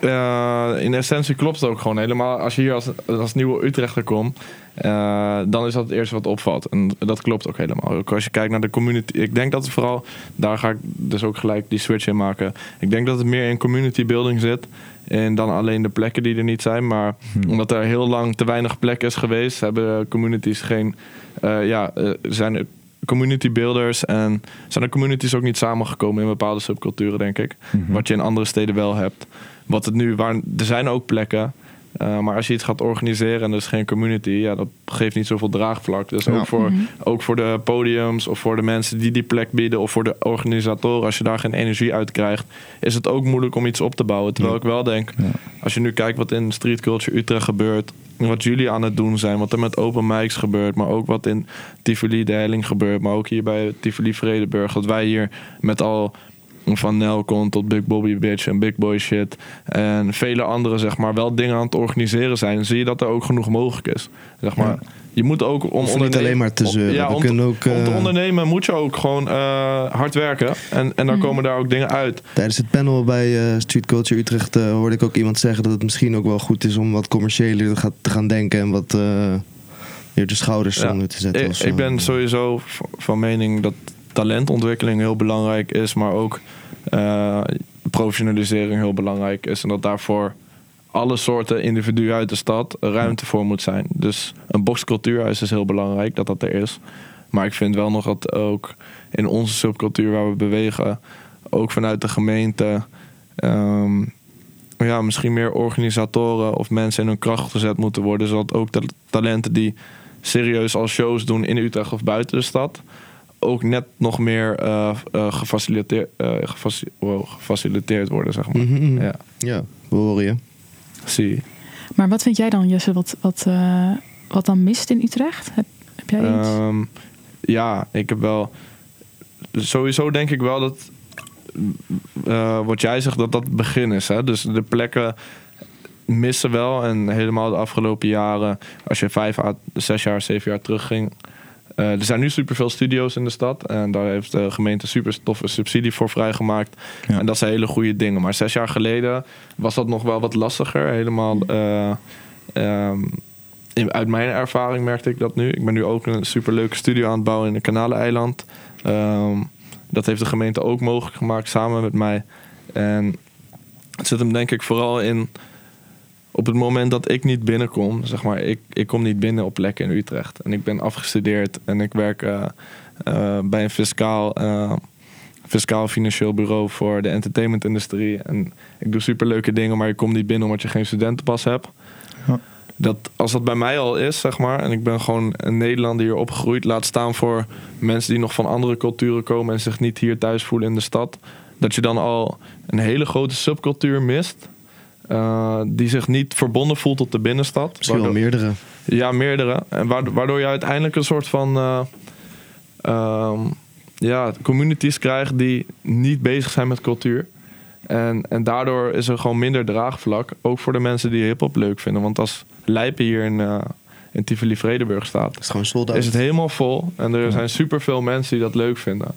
S3: eh, in essentie klopt het ook gewoon helemaal. Als je hier als, als nieuwe Utrechter komt, eh, dan is dat het eerste wat opvalt. En dat klopt ook helemaal. Ook als je kijkt naar de community. Ik denk dat het vooral, daar ga ik dus ook gelijk die switch in maken. Ik denk dat het meer in community building zit. En dan alleen de plekken die er niet zijn. Maar
S1: Hmm.
S3: omdat er heel lang te weinig plek is geweest, hebben communities geen. eh, ja, zijn er community builders en zijn er communities ook niet samengekomen in bepaalde subculturen, denk ik.
S1: Mhm.
S3: Wat je in andere steden wel hebt. Wat het nu, waar, er zijn ook plekken. eh, maar als je iets gaat organiseren en er is geen community, ja, dat geeft niet zoveel draagvlak. Dus
S1: Ja.
S3: ook, voor,
S4: Mhm.
S3: ook voor de podiums of voor de mensen die die plek bieden of voor de organisatoren, als je daar geen energie uit krijgt, is het ook moeilijk om iets op te bouwen. Terwijl
S1: Ja.
S3: ik wel denk,
S1: Ja.
S3: als je nu kijkt wat in Street Culture Utrecht gebeurt, wat jullie aan het doen zijn, wat er met open mics gebeurt, maar ook wat in Tivoli de Helling gebeurt, maar ook hier bij Tivoli Vredeburg, dat wij hier met al van Nelcon tot Big Bobby Bitch en Big Boy Shit en vele andere zeg maar wel dingen aan het organiseren zijn, zie je dat er ook genoeg mogelijk is. Zeg maar, je moet ook om
S2: niet alleen maar te zeuren.
S3: Ja, om,
S2: kunnen
S3: te,
S2: ook,
S3: om te
S2: eh,
S3: ondernemen moet je ook gewoon eh, hard werken en, en dan
S4: Mhm.
S3: komen daar ook dingen uit.
S2: Tijdens het panel bij eh, Street Culture Utrecht hoorde ik ook iemand zeggen dat het misschien ook wel goed is om wat commerciëler te gaan, denken en wat eh, meer de schouders
S3: Ja.
S2: onder te zetten.
S3: Ik,
S2: of zo.
S3: ik ben sowieso van mening dat talentontwikkeling heel belangrijk is, maar ook eh, professionalisering heel belangrijk is. En dat daarvoor alle soorten individuen uit de stad ruimte voor moet zijn. Dus een boxcultuurhuis is heel belangrijk dat dat er is. Maar ik vind wel nog dat ook in onze subcultuur waar we bewegen, ook vanuit de gemeente, ehm, ja, misschien meer organisatoren of mensen in hun kracht gezet moeten worden. Zodat ook de talenten die serieus al shows doen in Utrecht of buiten de stad, ook net nog meer eh, eh, gefaciliteerd, eh, gefaci- wow, gefaciliteerd worden, zeg maar.
S2: Mhm, mhm.
S3: Ja,
S2: Ja, we horen je.
S3: zie.
S4: Maar wat vind jij dan, Jesse, wat, wat, eh, wat dan mist in Utrecht? Heb, heb jij iets?
S3: Ehm, ja, ik heb wel. Sowieso denk ik wel dat. eh, wat jij zegt, dat dat het begin is. Hè? Dus de plekken missen wel. En helemaal de afgelopen jaren, als je vijf à zes jaar, zeven jaar terugging. Eh er zijn nu superveel studio's in de stad. En daar heeft de gemeente super toffe subsidie voor vrijgemaakt.
S1: Ja.
S3: En dat zijn hele goede dingen. Maar zes jaar geleden was dat nog wel wat lastiger. Helemaal. eh, ehm, in- uit mijn ervaring merkte ik dat nu. Ik ben nu ook een superleuke studio aan het bouwen in de Kanaleneiland. Ehm dat heeft de gemeente ook mogelijk gemaakt samen met mij. En het zit hem denk ik vooral in... op het moment dat ik niet binnenkom... zeg maar, ik, ik kom niet binnen op plekken in Utrecht. En ik ben afgestudeerd en ik werk eh, eh, bij een fiscaal... eh, fiscaal financieel bureau voor de entertainmentindustrie. En ik doe superleuke dingen, maar ik kom niet binnen omdat je geen studentenpas hebt.
S1: Ja.
S3: Dat, als dat bij mij al is, zeg maar, en ik ben gewoon een Nederlander hier opgegroeid, laat staan voor mensen die nog van andere culturen komen en zich niet hier thuis voelen in de stad, dat je dan al een hele grote subcultuur mist, eh, die zich niet verbonden voelt tot de binnenstad.
S2: Misschien wel meerdere.
S3: ja, meerdere. En waardoor, waardoor je uiteindelijk een soort van eh, ehm, ja, communities krijgt die niet bezig zijn met cultuur. En, en daardoor is er gewoon minder draagvlak. Ook voor de mensen die hip-hop leuk vinden. Want als Lijpen hier in, eh in Tivoli Vredenburg staat,
S2: Het is gewoon sold out.
S3: is het helemaal vol. En er zijn superveel mensen die dat leuk vinden.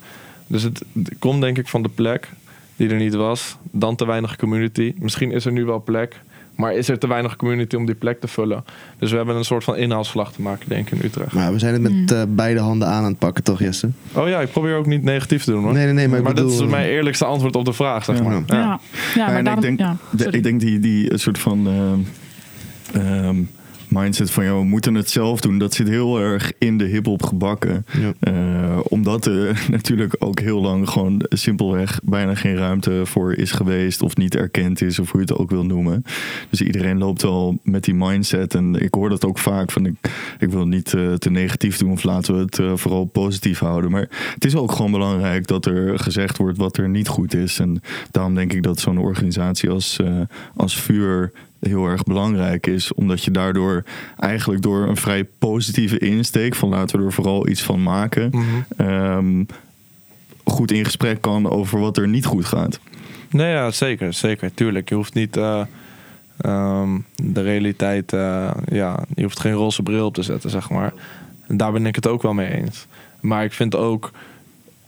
S3: Dus het, het komt denk ik van de plek die er niet was. Dan te weinig community. Misschien is er nu wel plek. Maar is er te weinig community om die plek te vullen? Dus we hebben een soort van inhaalslag te maken, denk ik, in Utrecht.
S2: Maar we zijn het met eh, beide handen aan aan het pakken, toch Jesse?
S3: Oh ja, ik probeer ook niet negatief te doen hoor.
S2: Nee, nee, nee, maar ik
S3: dat
S2: bedoel-
S3: is mijn eerlijkste antwoord op de vraag, zeg
S1: Ja.
S3: maar.
S2: Ja.
S4: ja. Maar
S1: en
S4: daarom...
S1: ik denk,
S4: ja,
S1: de- ik denk die, die een soort van ehm, ehm, mindset van ja, we moeten het zelf doen, dat zit heel erg in de hip-hop gebakken.
S2: Ja.
S1: Eh, omdat er *laughs* natuurlijk ook heel lang gewoon simpelweg bijna geen ruimte voor is geweest of niet erkend is of hoe je het ook wil noemen. Dus iedereen loopt wel met die mindset en ik hoor dat ook vaak van ik, ik wil niet eh, te negatief doen of laten we het eh, vooral positief houden. Maar het is ook gewoon belangrijk dat er gezegd wordt wat er niet goed is. En daarom denk ik dat zo'n organisatie als, als Vuur heel erg belangrijk is. Omdat je daardoor eigenlijk door een vrij positieve insteek van laten we er vooral iets van maken.
S3: Mhm.
S1: ehm, goed in gesprek kan over wat er niet goed gaat.
S3: Nee, ja, zeker, zeker. Tuurlijk. Je hoeft niet. eh, Ehm, de realiteit, eh, ja, je hoeft geen roze bril op te zetten, zeg maar. En daar ben ik het ook wel mee eens. Maar ik vind ook,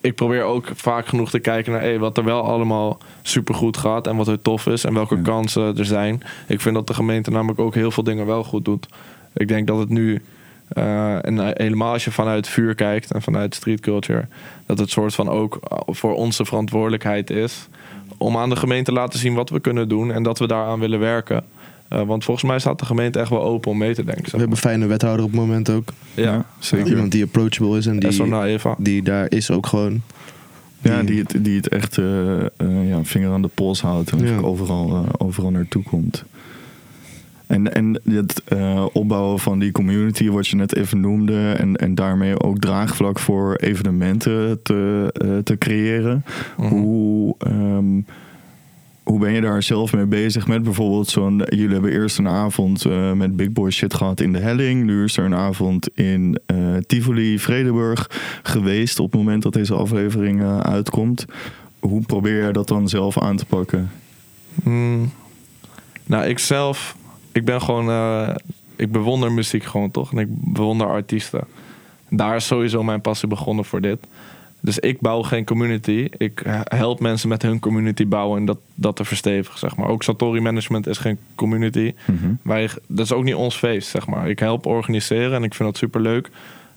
S3: ik probeer ook vaak genoeg te kijken naar hey, wat er wel allemaal supergoed gaat en wat er tof is en welke
S1: Ja.
S3: kansen er zijn. Ik vind dat de gemeente namelijk ook heel veel dingen wel goed doet. Ik denk dat het nu, eh, en helemaal als je vanuit vuur kijkt en vanuit street culture, dat het soort van ook voor onze verantwoordelijkheid is om aan de gemeente te laten zien wat we kunnen doen en dat we daaraan willen werken. Eh, want volgens mij staat de gemeente echt wel open om mee te denken.
S2: We hebben een fijne wethouder op het moment ook.
S3: Ja,
S1: zeker.
S2: Iemand die approachable is en die, die daar is ook gewoon.
S1: Ja, die het, die het echt eh, eh, ja, vinger aan de pols houdt en
S2: Ja.
S1: overal, overal naartoe komt. En, en het eh, opbouwen van die community, wat je net even noemde, en, en daarmee ook draagvlak voor evenementen te, eh, te creëren.
S3: Mhm.
S1: Hoe, ehm, hoe ben je daar zelf mee bezig met bijvoorbeeld zo'n... Jullie hebben eerst een avond eh, met Big Boy shit gehad in de Helling. Nu is er een avond in eh, Tivoli, Vredeburg geweest op het moment dat deze aflevering eh, uitkomt. Hoe probeer je dat dan zelf aan te pakken?
S3: Hmm. Nou, ik zelf, ik ben gewoon, ik bewonder muziek gewoon toch? En ik bewonder artiesten. Daar is sowieso mijn passie begonnen voor dit. Dus ik bouw geen community. Ik help mensen met hun community bouwen en dat, dat te verstevigen, zeg maar. Ook Satori Management is geen community. Wij, dat is ook niet ons feest, zeg maar. Ik help organiseren en ik vind dat superleuk.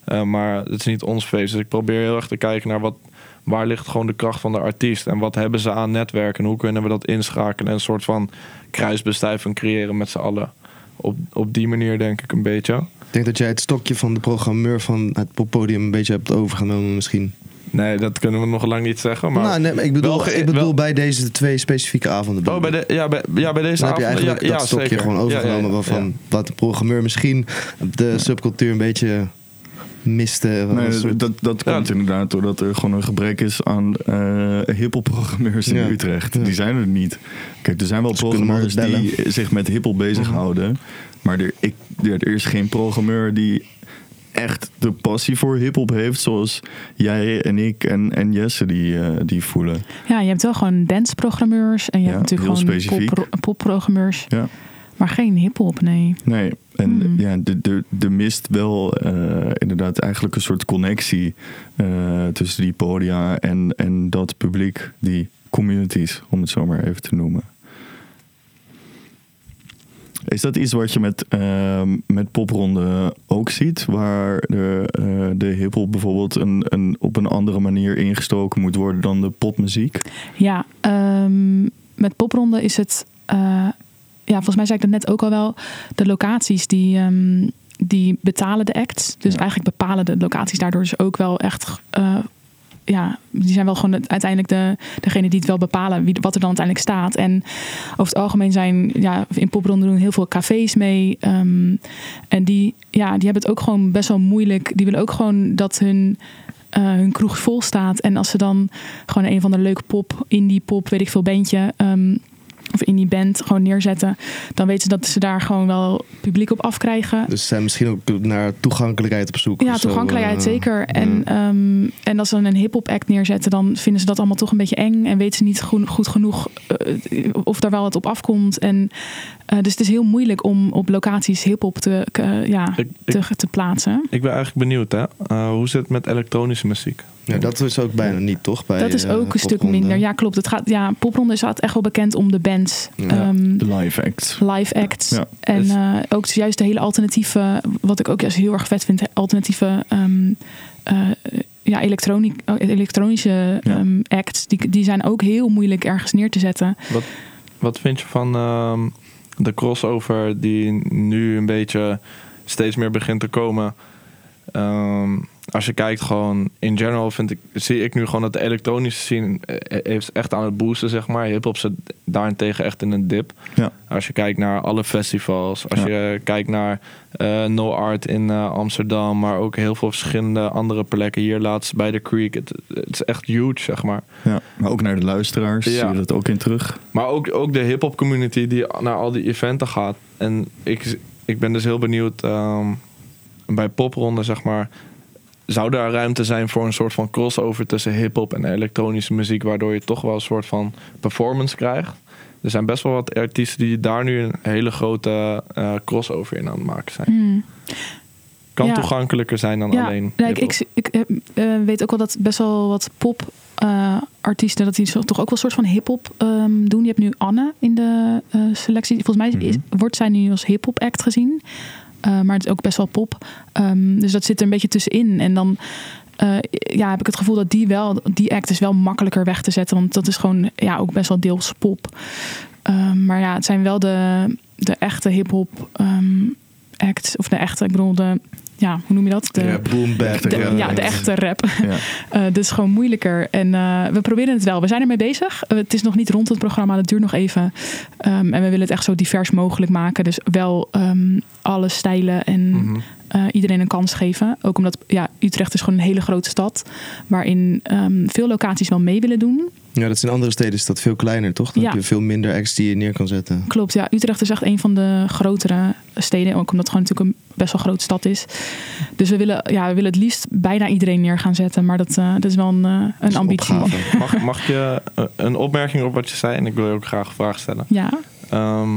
S3: Eh, maar het is niet ons feest. Dus ik probeer heel erg te kijken naar wat, waar ligt gewoon de kracht van de artiest. En wat hebben ze aan netwerk en hoe kunnen we dat inschakelen. En een soort van kruisbestuiving creëren met z'n allen. Op, op die manier denk ik een beetje.
S2: Ik denk dat jij het stokje van de programmeur van het poppodium een beetje hebt overgenomen misschien.
S3: Nee, dat kunnen we nog lang niet zeggen. Maar
S2: nou, nee, maar ik bedoel,
S3: wel
S2: ik bedoel
S3: wel-
S2: bij deze twee specifieke avonden.
S3: Oh, bij, de, ja, bij, ja, bij deze
S2: Dan heb je eigenlijk
S3: ja,
S2: dat
S3: ja,
S2: stokje
S3: zeker.
S2: gewoon
S3: Ja, ja,
S2: overgenomen
S3: ja,
S2: waarvan
S3: ja.
S2: wat de programmeur misschien de subcultuur een beetje miste.
S1: Nee,
S2: Een soort-
S1: dat, dat
S3: Ja.
S1: komt inderdaad doordat er gewoon een gebrek is aan eh hiphop-programmeurs in
S2: Ja.
S1: Utrecht.
S2: Ja.
S1: Die zijn er niet. Kijk, er zijn wel programmeurs die zich met hiphop bezighouden. Maar er, ik, er, er is geen programmeur die echt de passie voor hiphop heeft zoals jij en ik en, en Jesse die, eh, die voelen.
S4: Ja, je hebt wel gewoon danceprogrammeurs en je
S1: Ja,
S4: hebt natuurlijk gewoon
S1: specifiek.
S4: pop, popprogrammeurs,
S1: Ja.
S4: maar geen hip-hop, nee.
S1: Nee, en
S4: Hmm.
S1: ja, de, de, de mist wel eh, inderdaad eigenlijk een soort connectie eh, tussen die podia en, en dat publiek, die communities, om het zo maar even te noemen. Is dat iets wat je met, ehm met popronde ook ziet? Waar de, eh, de hiphop bijvoorbeeld een, een, op een andere manier ingestoken moet worden dan de popmuziek?
S4: Ja, ehm, met popronde is het. eh, ja, volgens mij zei ik dat net ook al wel. De locaties die, ehm, die betalen de acts. Dus
S1: Ja.
S4: eigenlijk bepalen de locaties daardoor dus ook wel echt. eh, ja, die zijn wel gewoon uiteindelijk de, degene die het wel bepalen wie, wat er dan uiteindelijk staat. En over het algemeen zijn ja, in popronde doen heel veel cafés mee. ehm, en die, ja, die hebben het ook gewoon best wel moeilijk. Die willen ook gewoon dat hun, eh, hun kroeg vol staat. En als ze dan gewoon een van de leuke pop, indie pop, weet ik veel, bandje. ehm, of indie band gewoon neerzetten. Dan weten ze dat ze daar gewoon wel publiek op afkrijgen.
S2: Dus ze zijn misschien ook naar toegankelijkheid op zoek.
S4: Ja,
S2: zo,
S4: toegankelijkheid
S2: eh,
S4: zeker. En,
S2: ja.
S4: ehm, en als ze dan een hip-hop act neerzetten, dan vinden ze dat allemaal toch een beetje eng. En weten ze niet goed, goed genoeg eh, of daar wel wat op afkomt. En, eh, dus het is heel moeilijk om op locaties hip-hop te, eh, ja,
S3: Ik, ik,
S4: te, te plaatsen.
S3: ik ben eigenlijk benieuwd, hè. Eh, hoe zit het met elektronische muziek?
S2: Ja, dat is ook bijna niet, toch? Bij,
S4: dat is ook een stuk minder. Ja, klopt. Het gaat, ja, popronde staat echt wel bekend om de bands.
S2: Ja.
S4: Ehm,
S1: De live acts.
S4: live acts.
S1: Ja.
S4: En ook juist de hele alternatieve, wat ik ook juist heel erg vet vind, alternatieve ehm, eh, ja, elektroni- elektronische
S1: Ja.
S4: ehm, acts, die, die zijn ook heel moeilijk ergens neer te zetten.
S3: Wat vind je van ehm, de crossover die nu een beetje steeds meer begint te komen? Ehm, als je kijkt gewoon in general vind ik, zie ik nu gewoon dat de elektronische scene eh, heeft echt aan het boosten, zeg maar. Hip-hop zit daarentegen echt in een dip.
S1: Ja.
S3: Als je kijkt naar alle festivals, als
S1: Ja.
S3: je kijkt naar eh, No Art in eh, Amsterdam, maar ook heel veel verschillende andere plekken. Hier laatst bij de Creek. Het, het is echt huge, zeg maar.
S1: Ja, maar ook naar de luisteraars
S3: Ja.
S1: zie je dat ook in terug.
S3: Maar ook, ook de hip-hop community die naar al die eventen gaat. En ik, ik ben dus heel benieuwd ehm, bij popronde, zeg maar. Zou daar ruimte zijn voor een soort van crossover tussen hip-hop en elektronische muziek, waardoor je toch wel een soort van performance krijgt? er zijn best wel wat artiesten die daar nu een hele grote eh, crossover in aan het maken zijn.
S4: Hmm.
S3: Kan
S4: Ja.
S3: toegankelijker zijn dan alleen.
S4: ja, ik, ik, ik heb, eh, weet ook wel dat best wel wat pop eh, artiesten dat die toch ook wel een soort van hip-hop ehm, doen. Je hebt nu Anne in de eh, selectie. Volgens mij is, wordt zij nu als hip-hop act gezien. Eh, maar het is ook best wel pop. Ehm, dus dat zit er een beetje tussenin. En dan eh, ja, heb ik het gevoel dat die wel, die act is wel makkelijker weg te zetten. Want dat is gewoon ja, ook best wel deels pop. Ehm, maar ja, het zijn wel de, de echte hip-hop ehm, acts. Of de echte, ik bedoel, de, ja, hoe noem je dat? De,
S2: Ja, boom bap.
S4: de-
S1: Ja,
S4: ja, de echte rap.
S1: Ja. *laughs*
S4: Eh, dus gewoon moeilijker. En eh, we proberen het wel. We zijn ermee bezig. Eh, het is nog niet rond het programma. Dat duurt nog even. Ehm, en we willen het echt zo divers mogelijk maken. Dus wel ehm, alle stijlen en
S3: Mhm.
S4: Eh, iedereen een kans geven. Ook omdat ja, Utrecht is gewoon een hele grote stad. Waarin ehm, veel locaties wel mee willen doen.
S2: Ja, dat is in andere steden is dat veel kleiner, toch? Dan
S4: Ja.
S2: heb je veel minder acts die je neer kan zetten.
S4: Klopt, ja. Utrecht is echt een van de grotere steden. Ook omdat het gewoon natuurlijk een best wel grote stad is. Dus we willen, ja, we willen het liefst bijna iedereen neer gaan zetten. Maar dat, eh, dat is wel een, eh, een
S2: is
S4: ambitie.
S3: Mag, mag je een opmerking op wat je zei? En ik wil je ook graag een vraag stellen.
S4: Ja,
S3: Ehm,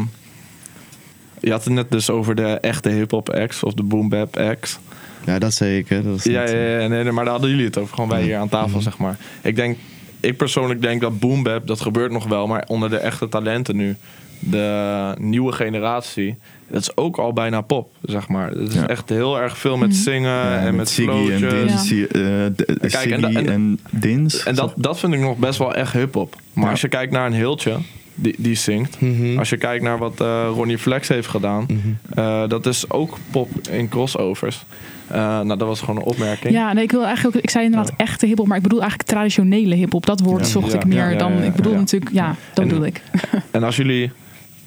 S3: je had het net dus over de echte hip-hop acts of de boom bap acts.
S2: Ja, dat hè. Dat is
S3: Ja, ja, ja nee, nee, maar daar hadden jullie het over. Gewoon wij hier aan tafel,
S2: Mhm.
S3: zeg maar. Ik denk, ik persoonlijk denk dat boom bap, dat gebeurt nog wel. Maar onder de echte talenten nu, de nieuwe generatie, dat is ook al bijna pop, zeg maar. Het is
S1: Ja.
S3: echt heel erg veel met
S4: Mhm.
S3: zingen
S1: Ja,
S3: en met
S1: Siggy en. Dins. eh,
S3: Kijk, en da- en-
S1: en Dins.
S3: En dat, dat vind ik nog best wel echt hip-hop. Maar
S1: Ja.
S3: als je kijkt naar een heeltje die, die zingt.
S2: Mhm.
S3: Als je kijkt naar wat eh, Ronnie Flex heeft gedaan.
S2: Mhm.
S3: eh, dat is ook pop in crossovers. Eh, nou, dat was gewoon een opmerking.
S4: Ja, nee, ik wil eigenlijk ook. Ik zei inderdaad echte hip-hop, maar ik bedoel eigenlijk traditionele hip-hop. Dat woord
S1: Ja.
S4: zocht
S3: Ja,
S4: ik meer
S3: ja, ja,
S4: dan.
S3: ja,
S4: ik bedoel
S3: ja.
S4: natuurlijk, ja, dat
S3: En-
S4: bedoel ik. *laughs*
S3: En als jullie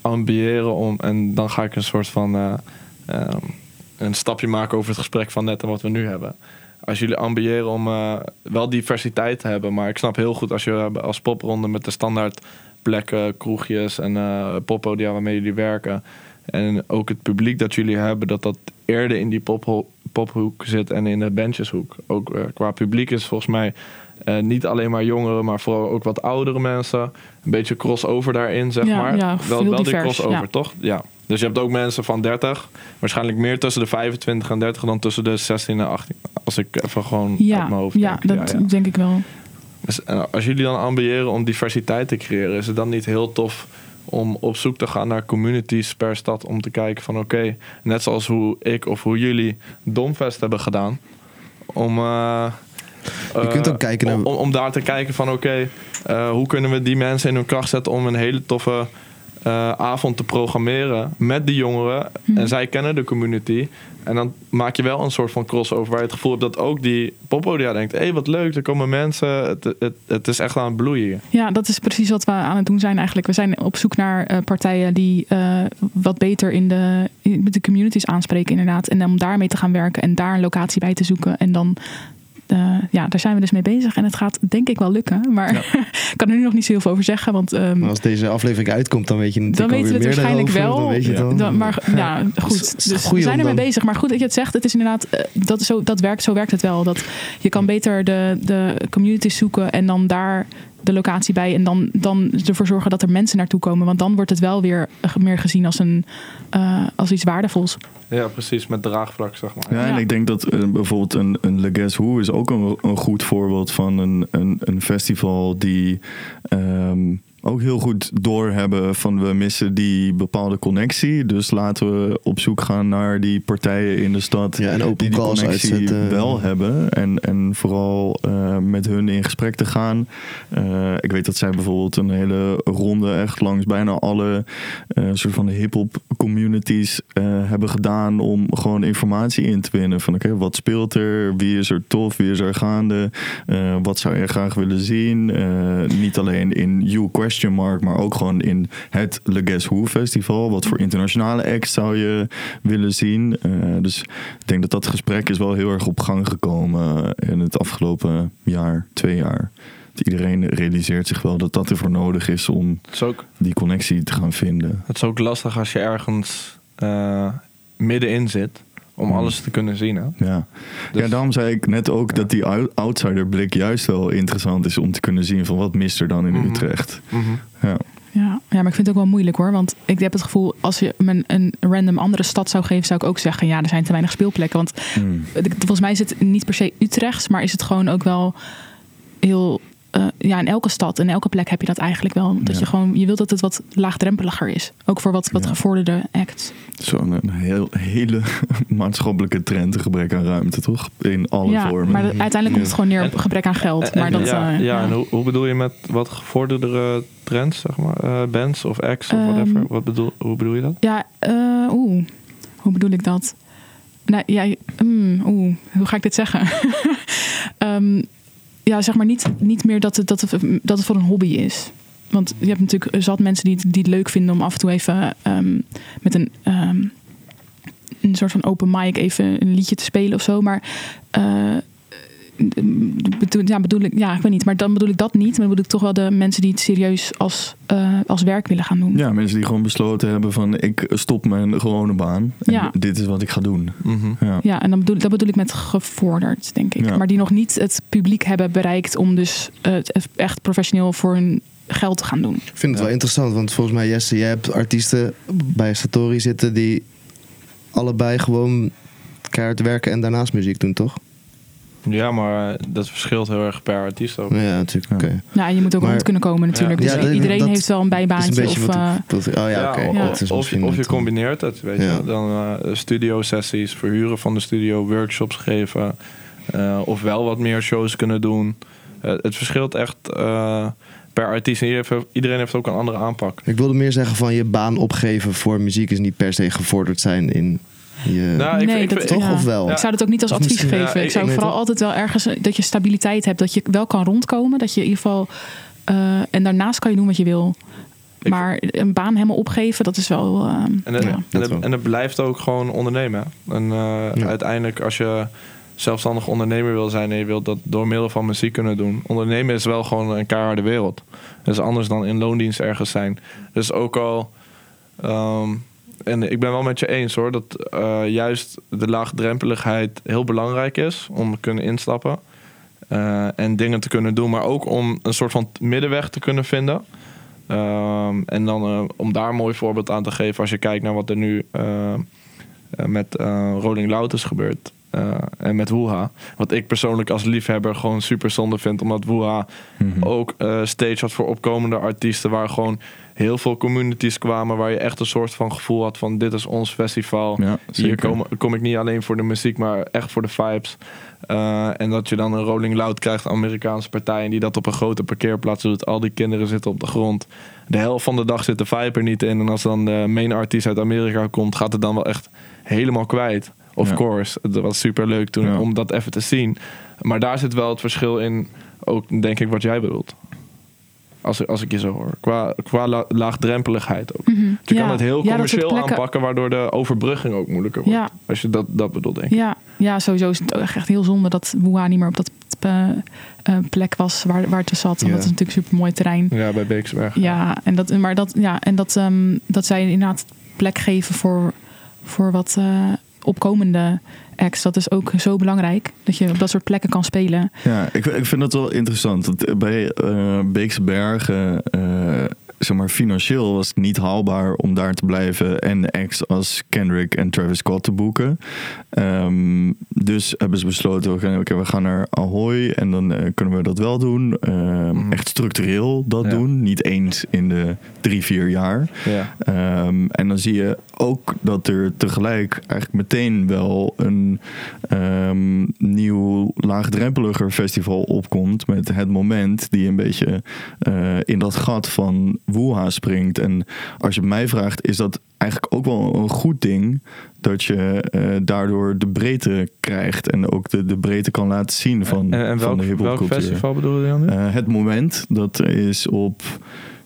S3: ambiëren om, en dan ga ik een soort van eh, ehm, een stapje maken over het gesprek van net en wat we nu hebben. Als jullie ambiëren om eh, wel diversiteit te hebben, maar ik snap heel goed als je als popronde met de standaard plekken, kroegjes en eh poppodia waarmee jullie werken. En ook het publiek dat jullie hebben, dat dat eerder in die popho- pophoek zit en in de bandjeshoek. Ook eh, qua publiek is volgens mij eh, niet alleen maar jongeren, maar vooral ook wat oudere mensen. Een beetje crossover daarin, zeg
S4: Ja,
S3: maar.
S4: ja,
S3: wel wel die crossover,
S4: ja.
S3: toch? Ja. Dus je hebt ook mensen van 30, waarschijnlijk meer tussen de 25 en 30 dan tussen de 16 en 18. Als ik even gewoon uit
S4: Ja,
S3: mijn hoofd
S4: ja
S3: denk.
S4: dat denk ik wel.
S3: Dus, als jullie dan ambiëren om diversiteit te creëren, is het dan niet heel tof om op zoek te gaan naar communities per stad om te kijken van oké, net zoals hoe ik of hoe jullie Domfest hebben gedaan, om eh,
S2: Je kunt
S3: eh,
S2: ook kijken naar-
S3: om, om, om daar te kijken van oké, eh, hoe kunnen we die mensen in hun kracht zetten om een hele toffe eh, avond te programmeren met die jongeren.
S4: Mhm.
S3: En zij kennen de community. En dan maak je wel een soort van crossover waar je het gevoel hebt dat ook die poppodia denkt: hé, hey, wat leuk, er komen mensen. Het, het, het is echt aan het bloeien.
S4: Ja, dat is precies wat we aan het doen zijn eigenlijk. We zijn op zoek naar eh, partijen die eh, wat beter in de, in, met de communities aanspreken inderdaad. En om daarmee te gaan werken en daar een locatie bij te zoeken. En dan, eh, ja, daar zijn we dus mee bezig. En het gaat denk ik wel lukken. Maar *laughs* ik kan er nu nog niet zo heel veel over zeggen. Want ehm,
S2: Maar als deze aflevering uitkomt, dan weet je natuurlijk
S4: Dan weten we het
S2: meer
S4: waarschijnlijk wel.
S2: Dan weet je dan.
S4: Dan, maar ja, *laughs* goed. Dus we zijn
S2: om
S4: ermee
S2: dan-
S4: bezig. Maar goed dat je het zegt. Het is inderdaad, eh, dat, is zo, dat werkt, zo werkt het wel. Dat je kan beter de, de communities zoeken en dan daar de locatie bij. En dan, dan ervoor zorgen dat er mensen naartoe komen. Want dan wordt het wel weer meer gezien als, een, eh, als iets waardevols.
S3: Ja, precies, met draagvlak, zeg maar.
S1: Ja, en
S4: Ja.
S1: ik denk dat eh, bijvoorbeeld een, een Le Guess Who is ook een, een goed voorbeeld van een, een, een festival die ehm, ook heel goed doorhebben van we missen die bepaalde connectie. Dus laten we op zoek gaan naar die partijen in de stad
S2: Ja, en open
S1: die die connectie
S2: uitzetten.
S1: wel hebben. En, en vooral eh, met hun in gesprek te gaan. Eh, ik weet dat zij bijvoorbeeld een hele ronde echt langs bijna alle eh, soort van hip-hop communities hebben gedaan om gewoon informatie in te winnen. Van oké, wat speelt er? Wie is er tof? Wie is er gaande? Wat zou je graag willen zien? Niet alleen in You Question Mark, maar ook gewoon in het Le Guess Who Festival. Wat voor internationale acts zou je willen zien? Eh, dus ik denk dat dat gesprek is wel heel erg op gang gekomen in het afgelopen jaar, twee jaar. Dat Iedereen realiseert zich wel dat dat ervoor nodig is om
S3: Het, is ook,
S1: die connectie te gaan vinden.
S3: het is ook lastig als je ergens eh, middenin zit om
S1: Mm.
S3: alles te kunnen zien. Hè?
S1: Ja.
S3: Dus-
S1: ja, daarom zei ik net ook dat die ou- outsiderblik juist wel interessant is om te kunnen zien van wat mist er dan in
S3: Mhm.
S1: Utrecht.
S3: Mhm.
S1: Ja.
S4: Ja, Ja, maar ik vind het ook wel moeilijk hoor. Want ik heb het gevoel, als je me een, een random andere stad zou geven, zou ik ook zeggen: ja, er zijn te weinig speelplekken. Want
S1: Hmm.
S4: volgens mij is het niet per se Utrechts, maar is het gewoon ook wel heel. Eh, ja, in elke stad, in elke plek heb je dat eigenlijk wel. Dat
S1: Ja.
S4: je gewoon, je wilt dat het wat laagdrempeliger is. Ook voor wat, wat
S1: Ja.
S4: gevorderde acts.
S1: Zo'n een heel, hele *laughs* maatschappelijke trend, een gebrek aan ruimte, toch? In alle
S4: ja,
S1: vormen.
S4: maar uiteindelijk komt het gewoon neer op gebrek aan geld.
S3: En-
S4: Maar dat,
S3: ja,
S4: eh,
S3: ja, en hoe, hoe bedoel je met wat gevorderdere trends, zeg maar? eh, bands of acts of
S4: Ehm,
S3: whatever? Wat bedoel, hoe bedoel je dat?
S4: Ja, eh, oeh, hoe bedoel ik dat? Nou, ja, mm, oeh, hoe ga ik dit zeggen? *laughs* Ehm, ja, zeg maar niet, niet meer dat het, dat, het, dat het voor een hobby is. Want je hebt natuurlijk zat mensen die die het leuk vinden om af en toe even ehm, met een, ehm, een soort van open mic even een liedje te spelen of zo. Maar eh, bedoel, ja, bedoel ik, ja, ik weet niet. Maar dan bedoel ik dat niet. Maar dan bedoel ik toch wel de mensen die het serieus als, eh, als werk willen gaan doen.
S1: Ja, mensen die gewoon besloten hebben van ik stop mijn gewone baan. En
S4: Ja.
S1: dit is wat ik ga doen. Ja.
S4: Ja, en dan bedoel, dat bedoel ik met gevorderd, denk ik.
S1: Ja.
S4: Maar die nog niet het publiek hebben bereikt om dus eh, het echt professioneel voor hun geld te gaan doen.
S2: Ik vind het wel interessant, want volgens mij, Jesse, jij hebt artiesten bij Satori zitten die allebei gewoon keihard werken en daarnaast muziek doen, toch?
S3: Ja, maar dat verschilt heel erg per artiest ook.
S2: Ja, natuurlijk.
S1: Ja.
S2: Oké.
S4: Ja, en je moet ook
S2: Maar-
S4: rond kunnen komen natuurlijk.
S2: Ja,
S4: dus
S2: dat-
S4: iedereen
S2: dat
S4: heeft wel een bijbaantje.
S2: een
S4: of, eh,
S2: wat- oh ja, oké.
S3: of, je, of je
S2: net-
S3: combineert het, weet
S2: Ja.
S3: je. Dan eh studio sessies, verhuren van de studio, workshops geven. eh, of wel wat meer shows kunnen doen. Het verschilt echt eh, per artiest. En iedereen heeft, iedereen heeft ook een andere aanpak.
S2: Ik wilde meer zeggen van je baan opgeven voor muziek is niet per se gevorderd zijn in je...
S3: Nou, ik-
S4: nee,
S3: ik-
S4: dat
S3: ik-
S2: toch
S4: ja.
S2: of wel?
S4: Ik zou dat ook niet als
S2: Of
S4: advies
S2: misschien-
S4: geven.
S3: ja,
S4: ik
S3: ik-
S4: zou
S2: ik-
S4: vooral altijd wel ergens eh, dat je stabiliteit hebt. Dat je wel kan rondkomen. Dat je in ieder geval... eh, en daarnaast kan je doen wat je wil.
S3: Ik-
S4: Maar een baan helemaal opgeven, dat is wel... eh,
S3: En het,
S4: ja.
S3: en,
S2: dat
S3: het,
S2: wel.
S3: en het blijft ook gewoon ondernemen. En eh,
S2: Ja.
S3: uiteindelijk, als je zelfstandig ondernemer wil zijn en je wilt dat door middel van muziek kunnen doen. Ondernemen is wel gewoon een keiharde wereld. Dat is anders dan in loondienst ergens zijn. Dus ook al. ehm, en ik ben wel met je eens hoor, dat eh, juist de laagdrempeligheid heel belangrijk is om te kunnen instappen. eh, en dingen te kunnen doen, maar ook om een soort van middenweg te kunnen vinden. Ehm, en dan eh, om daar een mooi voorbeeld aan te geven als je kijkt naar wat er nu met eh, Rolling Loud is gebeurd. en met Woeha. Wat ik persoonlijk als liefhebber gewoon super zonde vind. Omdat Woeha
S1: Mhm.
S3: ook stage had voor opkomende artiesten. Waar gewoon heel veel communities kwamen. Waar je echt een soort van gevoel had van dit is ons festival.
S1: Ja,
S3: Hier kom, kom ik niet alleen voor de muziek, maar echt voor de vibes. Eh, en dat je dan een Rolling Loud krijgt, Amerikaanse partij, en die dat op een grote parkeerplaats doet. Al die kinderen zitten op de grond. De helft van de dag zit de vibe er niet in. En als dan de main artiest uit Amerika komt, gaat het dan wel echt helemaal kwijt. Of
S1: Ja.
S3: course. Het was super leuk toen
S1: Ja.
S3: om dat even te zien. Maar daar zit wel het verschil in, ook denk ik wat jij bedoelt. Als, ik- als ik je zo hoor. Qua, qua la- laagdrempeligheid ook.
S4: Mhm.
S3: Je
S4: Ja.
S3: kan het heel
S4: Ja,
S3: commercieel
S4: plekken-
S3: aanpakken, waardoor de overbrugging ook moeilijker wordt.
S4: Ja.
S3: Als je dat, dat bedoelt, denk ik.
S4: Ja, ja, sowieso is het ook echt heel zonde dat Woeha niet meer op dat eh, eh, plek was waar, waar het zat. Want
S2: Ja.
S4: dat is natuurlijk super mooi terrein.
S3: Ja, bij Beeksberg.
S4: Ja, en dat, maar dat, ja, en dat, ehm, dat zij inderdaad plek geven voor, voor wat eh, opkomende acts. Dat is ook zo belangrijk. Dat je op dat soort plekken kan spelen.
S1: Ja, ik, ik vind dat wel interessant. Want bij eh Beekse Bergen, eh, zeg maar, financieel was het niet haalbaar om daar te blijven en acts als Kendrick en Travis Scott te boeken. Ehm, dus hebben ze besloten, oké, oké, we gaan naar Ahoy en dan eh, kunnen we dat wel doen. Ehm,
S3: Mhm.
S1: Echt structureel dat
S3: Ja.
S1: doen, niet eens in de drie, vier jaar.
S3: Ja.
S1: Ehm, en dan zie je ook dat er tegelijk eigenlijk meteen wel een nieuw laagdrempeliger festival opkomt met het moment die een beetje eh, in dat gat van Woeha springt. En als je mij vraagt, is dat eigenlijk ook wel een goed ding dat je eh, daardoor de breedte krijgt en ook de, de breedte kan laten zien van,
S3: en en
S1: van de
S3: welk festival bedoel je dan nu?
S1: Eh, het moment, dat is op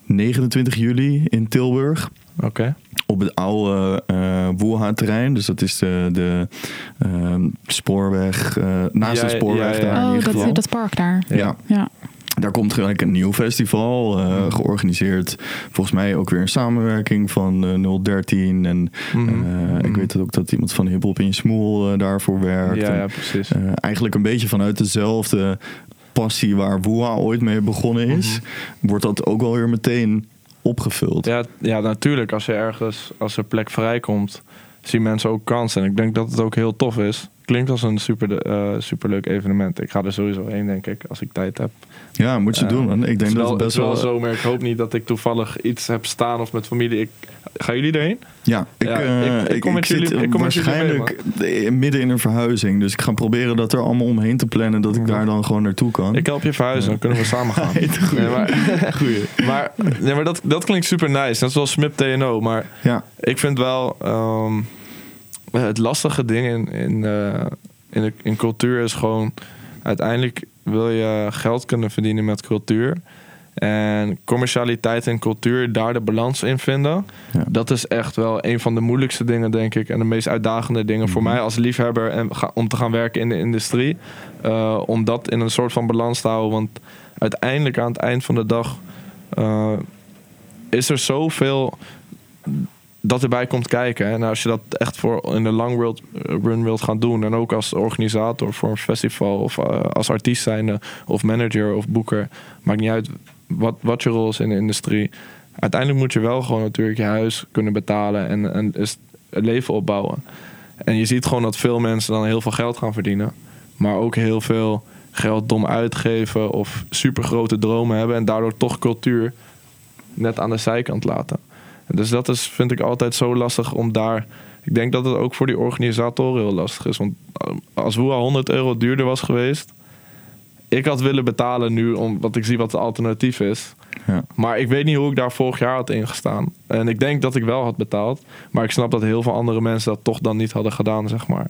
S1: 29 juli in Tilburg.
S3: Oké.
S1: Op het oude eh Woelha-terrein. Dus dat is de, de ehm, spoorweg, eh, naast
S3: Ja,
S1: de spoorweg
S3: ja, ja.
S1: daar in
S4: oh,
S1: ieder geval.
S4: dat, dat park daar.
S1: ja.
S4: Ja.
S1: Daar komt gelijk een nieuw festival, eh,
S3: Mhm.
S1: georganiseerd. Volgens mij ook weer een samenwerking van eh 013. En
S3: Mhm.
S1: eh, ik
S3: Mhm.
S1: weet ook dat iemand van Hip Hop in Smoel eh, daarvoor werkt.
S3: Ja,
S1: En,
S3: ja, precies.
S1: eh, eigenlijk een beetje vanuit dezelfde passie waar Woeha ooit mee begonnen is,
S3: Mhm.
S1: wordt dat ook wel weer meteen opgevuld.
S3: Ja, ja, natuurlijk. Als je ergens, als er plek vrijkomt, zien mensen ook kans. En ik denk dat het ook heel tof is. Klinkt als een super, eh, superleuk evenement. Ik ga er sowieso heen, denk ik, als ik tijd heb.
S1: Ja, moet je
S3: Eh,
S1: doen. Man. Ik denk dat
S3: wel,
S1: het best wel...
S3: zomer. Ik hoop niet dat ik toevallig iets heb staan of met familie. Ik, gaan jullie erheen?
S1: Ja, ik,
S3: Ja,
S1: eh,
S3: ik- ik kom met jullie- ik kom met jullie mee,
S1: waarschijnlijk eh, midden in een verhuizing. Dus ik ga proberen dat er allemaal omheen te plannen dat ik daar dan gewoon naartoe kan.
S3: Ik help je verhuizen, dan kunnen we samen gaan. *laughs* Nee, maar, *laughs* maar, nee, maar dat, dat klinkt super nice. Net zoals Smip TNO. Maar
S1: Ja,
S3: ik vind wel ehm, het lastige ding in, in, eh, in, cultuur is gewoon uiteindelijk wil je geld kunnen verdienen met cultuur. En commercialiteit en cultuur, daar de balans in vinden.
S1: Ja.
S3: Dat is echt wel een van de moeilijkste dingen, denk ik. En de meest uitdagende dingen voor
S1: Mhm.
S3: mij als liefhebber en ga- om te gaan werken in de industrie. Eh, om dat in een soort van balans te houden. Want uiteindelijk aan het eind van de dag eh, is er zoveel dat erbij komt kijken. En als je dat echt voor in de long world, run wilt gaan doen. En ook als organisator voor een festival. Of eh, als artiest zijnde. Of manager of boeker. Maakt niet uit wat, wat je rol is in de industrie. Uiteindelijk moet je wel gewoon natuurlijk je huis kunnen betalen. En, en het leven opbouwen. En je ziet gewoon dat veel mensen dan heel veel geld gaan verdienen. Maar ook heel veel geld dom uitgeven. Of super grote dromen hebben. En daardoor toch cultuur net aan de zijkant laten. Dus dat is, vind ik altijd zo lastig om daar. Ik denk dat het ook voor die organisatoren heel lastig is. Want eh, als Woeha 100 euro duurder was geweest. Ik had willen betalen nu, omdat ik zie wat het alternatief is.
S1: ja.
S3: Maar ik weet niet hoe ik daar vorig jaar had ingestaan. En ik denk dat ik wel had betaald. Maar ik snap dat heel veel andere mensen dat toch dan niet hadden gedaan, zeg maar.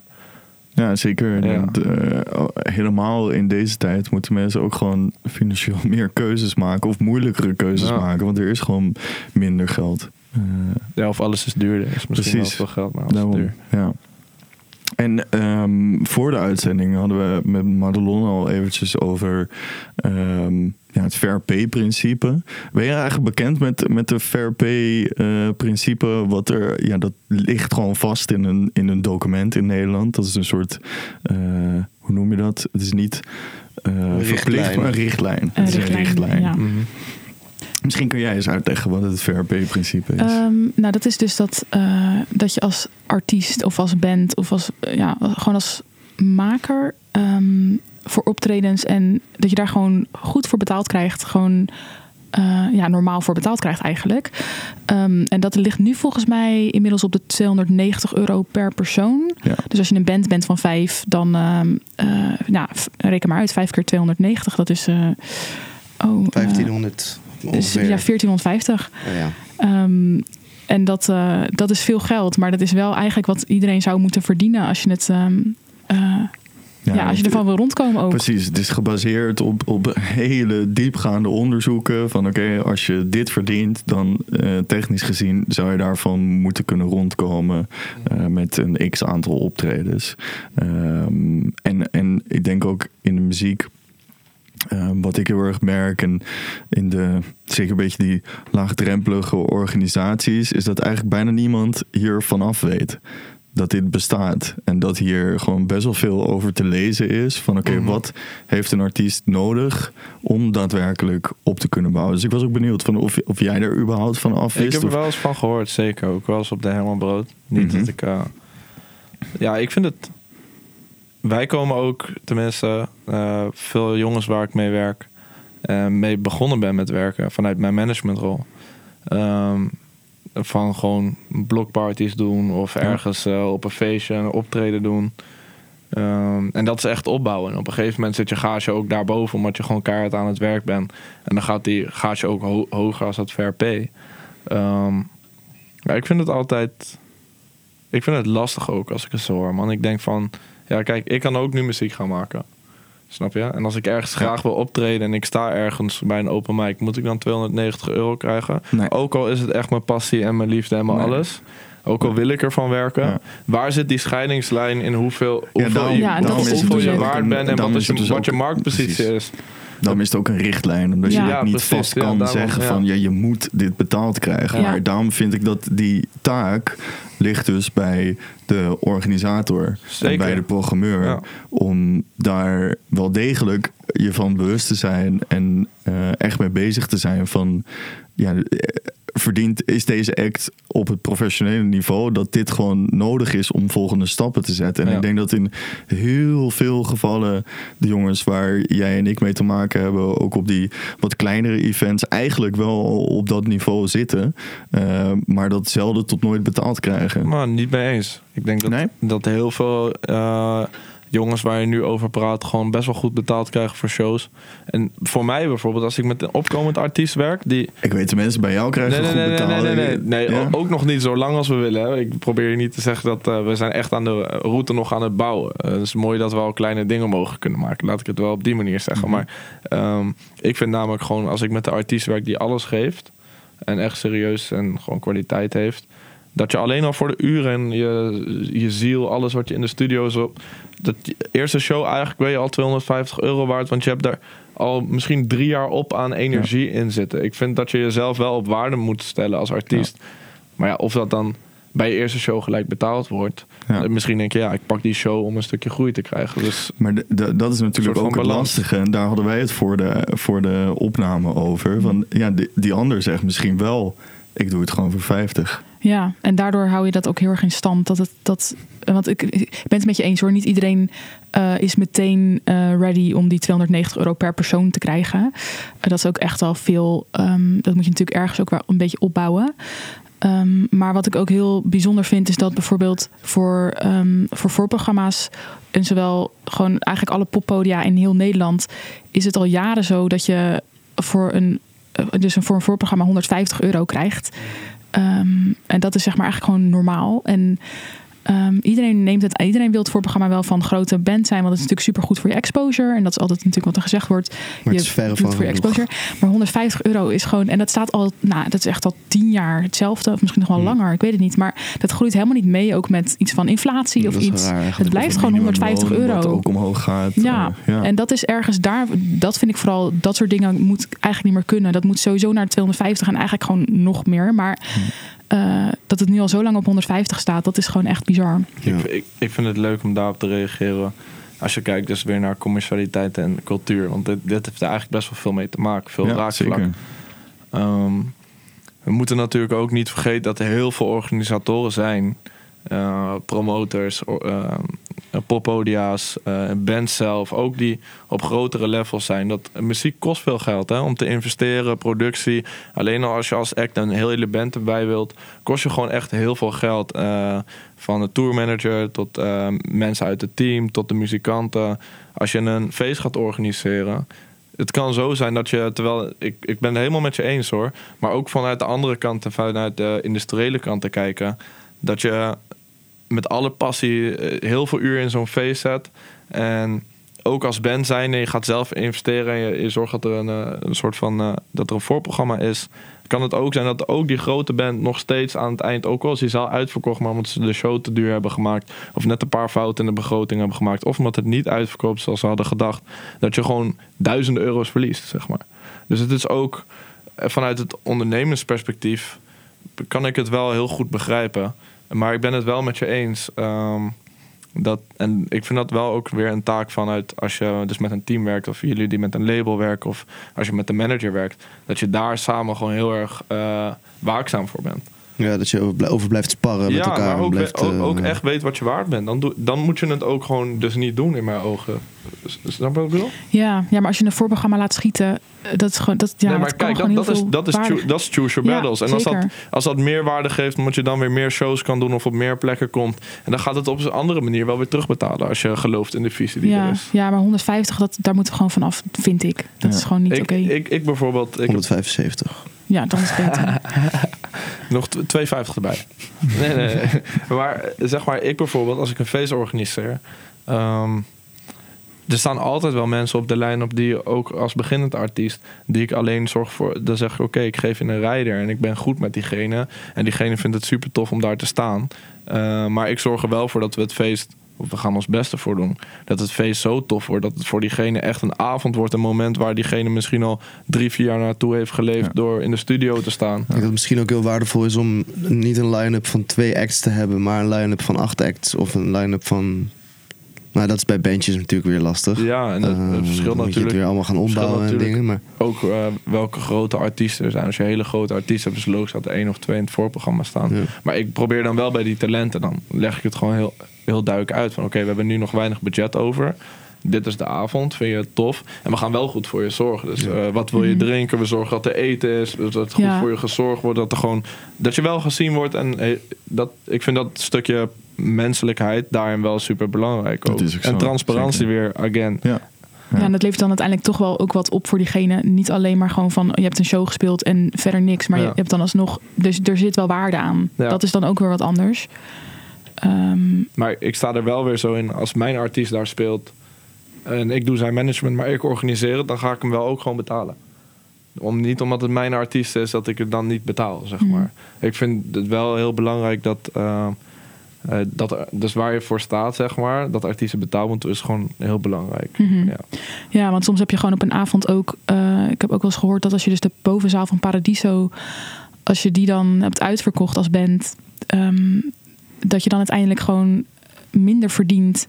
S1: ja zeker.
S3: Ja.
S1: Eh, helemaal in deze tijd moeten mensen ook gewoon financieel *laughs* meer keuzes maken. Of moeilijkere keuzes
S3: Ja.
S1: maken. Want er is gewoon minder geld. Eh,
S3: Ja, of alles is duurder. Is misschien
S1: Precies.
S3: wel veel geld, maar alles is duur.
S1: ja. En ehm, voor de uitzending hadden we met Madelon al eventjes over ehm, ja, het fair pay principe. Ben je eigenlijk bekend met, met de fair pay eh, principe? Wat er, ja, dat ligt gewoon vast in een, in een document in Nederland. Dat is een soort, eh, hoe noem je dat? Het is niet eh, verplicht, maar een richtlijn.
S4: Een
S1: Het is een
S4: richtlijn.
S3: Mhm.
S1: Misschien kun jij eens uitleggen wat het fair pay principe is.
S4: Ehm, nou, dat is dus dat, eh, dat je als artiest of als band of als, eh, ja, gewoon als maker ehm, voor optredens en dat je daar gewoon goed voor betaald krijgt. Gewoon eh, ja, normaal voor betaald krijgt eigenlijk. Ehm, en dat ligt nu volgens mij inmiddels op de 290 euro per persoon.
S1: ja.
S4: Dus als je een band bent van vijf, dan ehm, eh, reken maar uit, vijf keer 290. Dat is eh, oh, eh,
S2: 1500
S4: dus,
S2: ongeveer.
S4: ja, 1450.
S2: Ja, ja.
S4: Ehm, en dat, eh, dat is veel geld, maar dat is wel eigenlijk wat iedereen zou moeten verdienen als je het. ehm, eh, ja, als je ervan wil rondkomen ook.
S1: Precies, het is gebaseerd op, op hele diepgaande onderzoeken. Van oké, als je dit verdient, dan eh, technisch gezien zou je daarvan moeten kunnen rondkomen eh, met een x aantal optredens. Ehm, en, en ik denk ook in de muziek. Eh, wat ik heel erg merk en in de zeker een beetje die laagdrempelige organisaties, is dat eigenlijk bijna niemand hier vanaf weet dat dit bestaat. En dat hier gewoon best wel veel over te lezen is. Van oké,
S3: Mhm.
S1: wat heeft een artiest nodig om daadwerkelijk op te kunnen bouwen? Dus ik was ook benieuwd van of, of jij er überhaupt van af
S3: Ik
S1: wist.
S3: heb er wel eens van gehoord, zeker. Ook wel eens op de Herman Brood. Niet
S1: Mhm.
S3: dat ik... eh, ja, ik vind het... Wij komen ook, tenminste, eh, veel jongens waar ik mee werk... eh, mee begonnen ben met werken vanuit mijn managementrol. Ehm, van gewoon blokparties doen of ergens eh, op een feestje een optreden doen. Ehm, en dat is echt opbouwen. En op een gegeven moment zit je gage ook daarboven, omdat je gewoon keihard aan het werk bent. En dan gaat die gage ook ho- hoger als dat fair pay. Ehm, ja, ik vind het altijd. Ik vind het lastig ook als ik het zo hoor, man. Ik denk van, ja, kijk, ik kan ook nu muziek gaan maken. Snap je? En als ik ergens
S1: Ja.
S3: graag wil optreden en ik sta ergens bij een open mic, moet ik dan 290 euro krijgen?
S1: Nee.
S3: Ook al is het echt mijn passie en mijn liefde en mijn
S1: Nee.
S3: alles. Ook al wil ik ervan werken.
S1: Ja.
S3: Waar zit die scheidingslijn in hoeveel, hoeveel,
S1: daarom-
S3: je, hoeveel je
S4: natuurlijk-
S3: waard bent en wat, je,
S1: dus
S3: wat je
S1: ook-
S3: marktpositie
S1: precies.
S3: is?
S1: Dan is het ook een richtlijn, omdat
S4: Ja.
S1: je
S3: Ja,
S1: niet
S3: precies.
S1: vast kan
S3: daarom,
S1: zeggen van ja, je moet dit betaald krijgen. Maar daarom vind ik dat die taak ligt dus bij de organisator
S3: Zeker.
S1: en bij de programmeur. Om daar wel degelijk je van bewust te zijn en eh, echt mee bezig te zijn van ja, verdient, is deze act op het professionele niveau dat dit gewoon nodig is om volgende stappen te zetten. En
S3: Ja.
S1: ik denk dat in heel veel gevallen de jongens waar jij en ik mee te maken hebben, ook op die wat kleinere events, eigenlijk wel op dat niveau zitten, eh, maar dat zelden tot nooit betaald krijgen.
S3: Maar niet mee eens. Ik denk dat,
S1: Nee?
S3: dat heel veel eh, jongens waar je nu over praat... gewoon best wel goed betaald krijgen voor shows. En voor mij bijvoorbeeld, als ik met een opkomend artiest werk... die
S1: Ik weet de mensen bij jou krijgen
S3: Nee, nee,
S1: goed
S3: nee, nee,
S1: betaald.
S3: nee, nee, nee.
S1: Ja?
S3: o- ook nog niet zo lang als we willen. Hè. Ik probeer niet te zeggen dat eh, we zijn echt aan de route nog aan het bouwen. Eh, het is mooi dat we al kleine dingen mogen kunnen maken. Laat ik het wel op die manier zeggen.
S1: Mhm.
S3: Maar ehm, ik vind namelijk gewoon als ik met de artiest werk die alles geeft en echt serieus en gewoon kwaliteit heeft. Dat je alleen al voor de uren en je, je ziel, alles wat je in de studio is op. Dat eerste show eigenlijk ben je al 250 euro waard. Want je hebt daar al misschien drie jaar op aan energie in zitten. Ik vind dat je jezelf wel op waarde moet stellen als artiest. Maar ja, of dat dan bij je eerste show gelijk betaald wordt.
S1: Ja.
S3: eh, Misschien denk je, ja, ik pak die show om een stukje groei te krijgen. Dus
S1: Maar de- de- dat is natuurlijk ook het lastige. En daar hadden wij het voor de, voor de opname over. Van, ja, die, die ander zegt misschien wel, ik doe het gewoon voor 50.
S4: Ja, en daardoor hou je dat ook heel erg in stand. Dat het, dat, want ik, ik ben het met je eens hoor. Niet iedereen eh, is meteen eh, ready om die 290 euro per persoon te krijgen. Eh, dat is ook echt al veel. ehm, dat moet je natuurlijk ergens ook wel een beetje opbouwen. Ehm, maar wat ik ook heel bijzonder vind, is dat bijvoorbeeld voor, ehm, voor voorprogramma's en zowel gewoon eigenlijk alle poppodia in heel Nederland, is het al jaren zo dat je voor een, dus een, voor een voorprogramma 150 euro krijgt. Ehm, en dat is zeg maar eigenlijk gewoon normaal. En ehm, iedereen neemt het, iedereen wil het voorprogramma wel van grote band zijn, want het is natuurlijk super goed voor je exposure. En dat is altijd natuurlijk wat er gezegd wordt.
S2: Maar
S4: je
S2: het is verre van
S4: voor je exposure. Maar 150 euro is gewoon, en dat staat al, nou, dat is echt al tien jaar hetzelfde, of misschien nog wel
S2: Hmm.
S4: langer, ik weet het niet. Maar dat groeit helemaal niet mee, ook met iets van inflatie of
S2: Dat
S4: iets.
S2: raar
S4: het blijft gewoon 150
S1: Minimumloon, Wat
S4: euro.
S1: ook omhoog gaat.
S4: Ja,
S1: eh, ja.
S4: en dat is ergens daar, dat vind ik vooral, dat soort dingen moet eigenlijk niet meer kunnen. Dat moet sowieso naar 250 en eigenlijk gewoon nog meer. Maar eh, dat het nu al zo lang op 150 staat, dat is gewoon echt bizar.
S2: Ja.
S3: ik, ik, ik vind het leuk om daarop te reageren. Als je kijkt dus weer naar commercialiteit en cultuur. Want dit, dit heeft er eigenlijk best wel veel mee te maken. Veel
S1: Ja,
S3: raakvlak.
S1: zeker.
S3: Ehm, we moeten natuurlijk ook niet vergeten dat er heel veel organisatoren zijn. eh, promoters, o- ehm, eh, poppodia's, eh, bands zelf. Ook die op grotere levels zijn. Dat, muziek kost veel geld hè, om te investeren, productie. Alleen al als je als act een hele band erbij wilt... kost je gewoon echt heel veel geld. eh, van de tourmanager tot eh, mensen uit het team... tot de muzikanten. Als je een feest gaat organiseren het kan zo zijn dat je, terwijl ik, ik ben het helemaal met je eens hoor, maar ook vanuit de andere kant vanuit de industriële kant te kijken, dat je met alle passie eh, heel veel uur in zo'n feest zet en ook als band zijn je gaat zelf investeren en je, zorgt dat er een, eh, een soort van eh, dat er een voorprogramma is, kan het ook zijn dat ook die grote band nog steeds aan het eind, ook al is die zaal uitverkocht, maar omdat ze de show te duur hebben gemaakt, of net een paar fouten in de begroting hebben gemaakt, of omdat het niet uitverkoopt zoals ze hadden gedacht, dat je gewoon duizenden euro's verliest, zeg maar. Dus het is ook vanuit het ondernemersperspectief kan ik het wel heel goed begrijpen. Maar ik ben het wel met je eens. ehm, dat, en ik vind dat wel ook weer een taak vanuit als je dus met een team werkt, of jullie die met een label werken, of als je met de manager werkt, dat je daar samen gewoon heel erg eh, waakzaam voor bent.
S2: Ja, dat je over, blij- over blijft sparren met elkaar.
S3: maar
S2: en
S3: ook,
S2: blijft,
S3: ook,
S2: eh,
S3: ook echt weet wat je waard bent. Dan, doe, dan moet je het ook gewoon dus niet doen in mijn ogen. Snap je wat ik bedoel?
S4: Ja, ja, maar als je een voorprogramma laat schieten, eh, dat is gewoon, dat, ja,
S3: nee, maar
S4: dat kan
S3: kijk,
S4: gewoon
S3: dat, is,
S4: veel
S3: dat, is dat choose your
S4: Ja,
S3: battles. en als dat, als dat meer waarde geeft, omdat je dan weer meer shows kan doen of op meer plekken komt. En dan gaat het op een andere manier wel weer terugbetalen als je gelooft in de visie die er
S4: ja,
S3: is.
S4: ja, maar 150, dat, daar moeten we gewoon vanaf, vind ik. Dat
S1: Ja.
S4: is gewoon niet
S3: Ik,
S4: oké.
S3: ik, ik bijvoorbeeld, ik heb
S2: 175.
S4: Ja, dan is het beter. *laughs*
S3: nog t- 2,50 erbij. nee, nee, nee. *laughs* Maar eh, zeg maar, ik bijvoorbeeld, als ik een feest organiseer. ehm, er staan altijd wel mensen op de lijn op die ook als beginnend artiest, die ik alleen zorg voor. Dan zeg ik: Oké, ik geef je een rijder en ik ben goed met diegene. En diegene vindt het super tof om daar te staan. Eh, maar ik zorg er wel voor dat we het feest. of We gaan ons beste voor doen. Dat het feest zo tof wordt. Dat het voor diegene echt een avond wordt. Een moment waar diegene misschien al drie, vier jaar naartoe heeft geleefd.
S1: Ja.
S3: door in de studio te staan.
S2: Ik denk dat het misschien ook heel waardevol is om niet een line-up van twee acts te hebben, maar een line-up van acht acts. Of een line-up van, Maar dat is bij bandjes natuurlijk weer lastig.
S3: Ja, en het,
S2: Eh,
S3: het verschilt
S2: moet je het
S3: natuurlijk
S2: weer allemaal gaan ombouwen en
S3: natuurlijk
S2: dingen. Maar
S3: ook eh, welke grote artiesten er zijn. Als je hele grote artiesten hebt, is logisch dat er één of twee in het voorprogramma staan.
S2: Ja.
S3: Maar ik probeer dan wel bij die talenten, dan leg ik het gewoon heel, heel duidelijk uit. Van oké, we hebben nu nog weinig budget over. Dit is de avond, vind je het tof? En we gaan wel goed voor je zorgen. Dus eh, wat wil je
S4: Mhm.
S3: drinken? We zorgen dat er eten is. Dus dat het goed
S4: Ja.
S3: voor je gezorgd wordt. Dat, er gewoon, dat je wel gezien wordt. En eh, dat, ik vind dat stukje menselijkheid daarin wel super belangrijk. Ook.
S1: is ook zo,
S3: en transparantie
S1: zeker.
S3: weer, again.
S1: Ja.
S4: Ja. en dat levert dan uiteindelijk toch wel ook wat op voor diegene. Niet alleen maar gewoon van je hebt een show gespeeld en verder niks. Maar
S3: Ja.
S4: je hebt dan alsnog. Dus er zit wel waarde aan.
S3: Ja.
S4: Dat is dan ook weer wat anders. Ehm,
S3: Maar ik sta er wel weer zo in, als mijn artiest daar speelt en ik doe zijn management, maar ik organiseer het, dan ga ik hem wel ook gewoon betalen. Om, niet omdat het mijn artiest is, dat ik het dan niet betaal, zeg
S4: Mhm.
S3: maar. Ik vind het wel heel belangrijk dat, eh, eh, dat dus waar je voor staat, zeg maar, dat artiesten betaald moeten, is gewoon heel belangrijk.
S4: Mhm.
S3: Ja.
S4: Ja, want soms heb je gewoon op een avond ook. eh, ik heb ook wel eens gehoord dat als je dus de bovenzaal van Paradiso. als je die dan hebt uitverkocht als band. ehm, dat je dan uiteindelijk gewoon minder verdient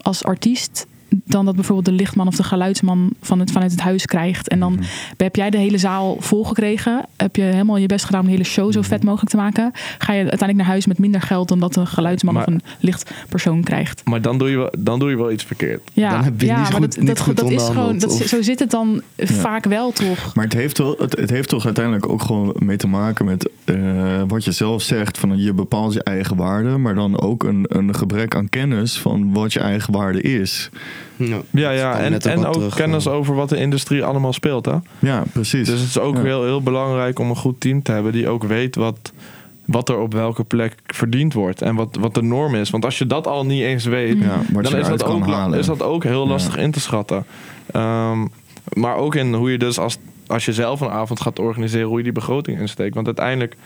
S4: als artiest. Dan dat bijvoorbeeld de lichtman of de geluidsman van het, vanuit het huis krijgt. En dan
S1: Mhm.
S4: heb jij de hele zaal volgekregen. Heb je helemaal je best gedaan om de hele show zo vet mogelijk te maken. Ga je uiteindelijk naar huis met minder geld dan dat een geluidsman
S3: Maar-
S4: of een lichtpersoon krijgt.
S3: Maar dan doe, je wel, dan doe je wel iets verkeerd.
S4: Ja,
S2: Dan heb je
S4: ja
S2: niet
S4: maar
S2: goed-
S4: dat,
S2: niet
S4: dat,
S2: goed
S4: dat is gewoon, dat, zo zit het dan vaak wel toch.
S1: Maar het heeft, wel, het, het heeft toch uiteindelijk ook gewoon mee te maken met eh, wat je zelf zegt. Van je bepaalt je eigen waarde, maar dan ook een, een gebrek aan kennis van wat je eigen waarde is.
S2: Ja,
S3: Ja, ja. En, en ook
S2: terug,
S3: kennis over wat de industrie allemaal speelt, hè?
S1: Ja, precies.
S3: Dus het is ook
S1: Ja.
S3: heel, heel belangrijk om een goed team te hebben die ook weet wat, wat er op welke plek verdiend wordt en wat, wat de norm is. Want als je dat al niet eens weet,
S1: ja,
S3: dan is dat, ook,
S1: halen.
S3: is dat ook heel
S1: Ja.
S3: lastig in te schatten. Ehm, maar ook in hoe je dus als, als je zelf een avond gaat organiseren, hoe je die begroting insteekt. Want uiteindelijk,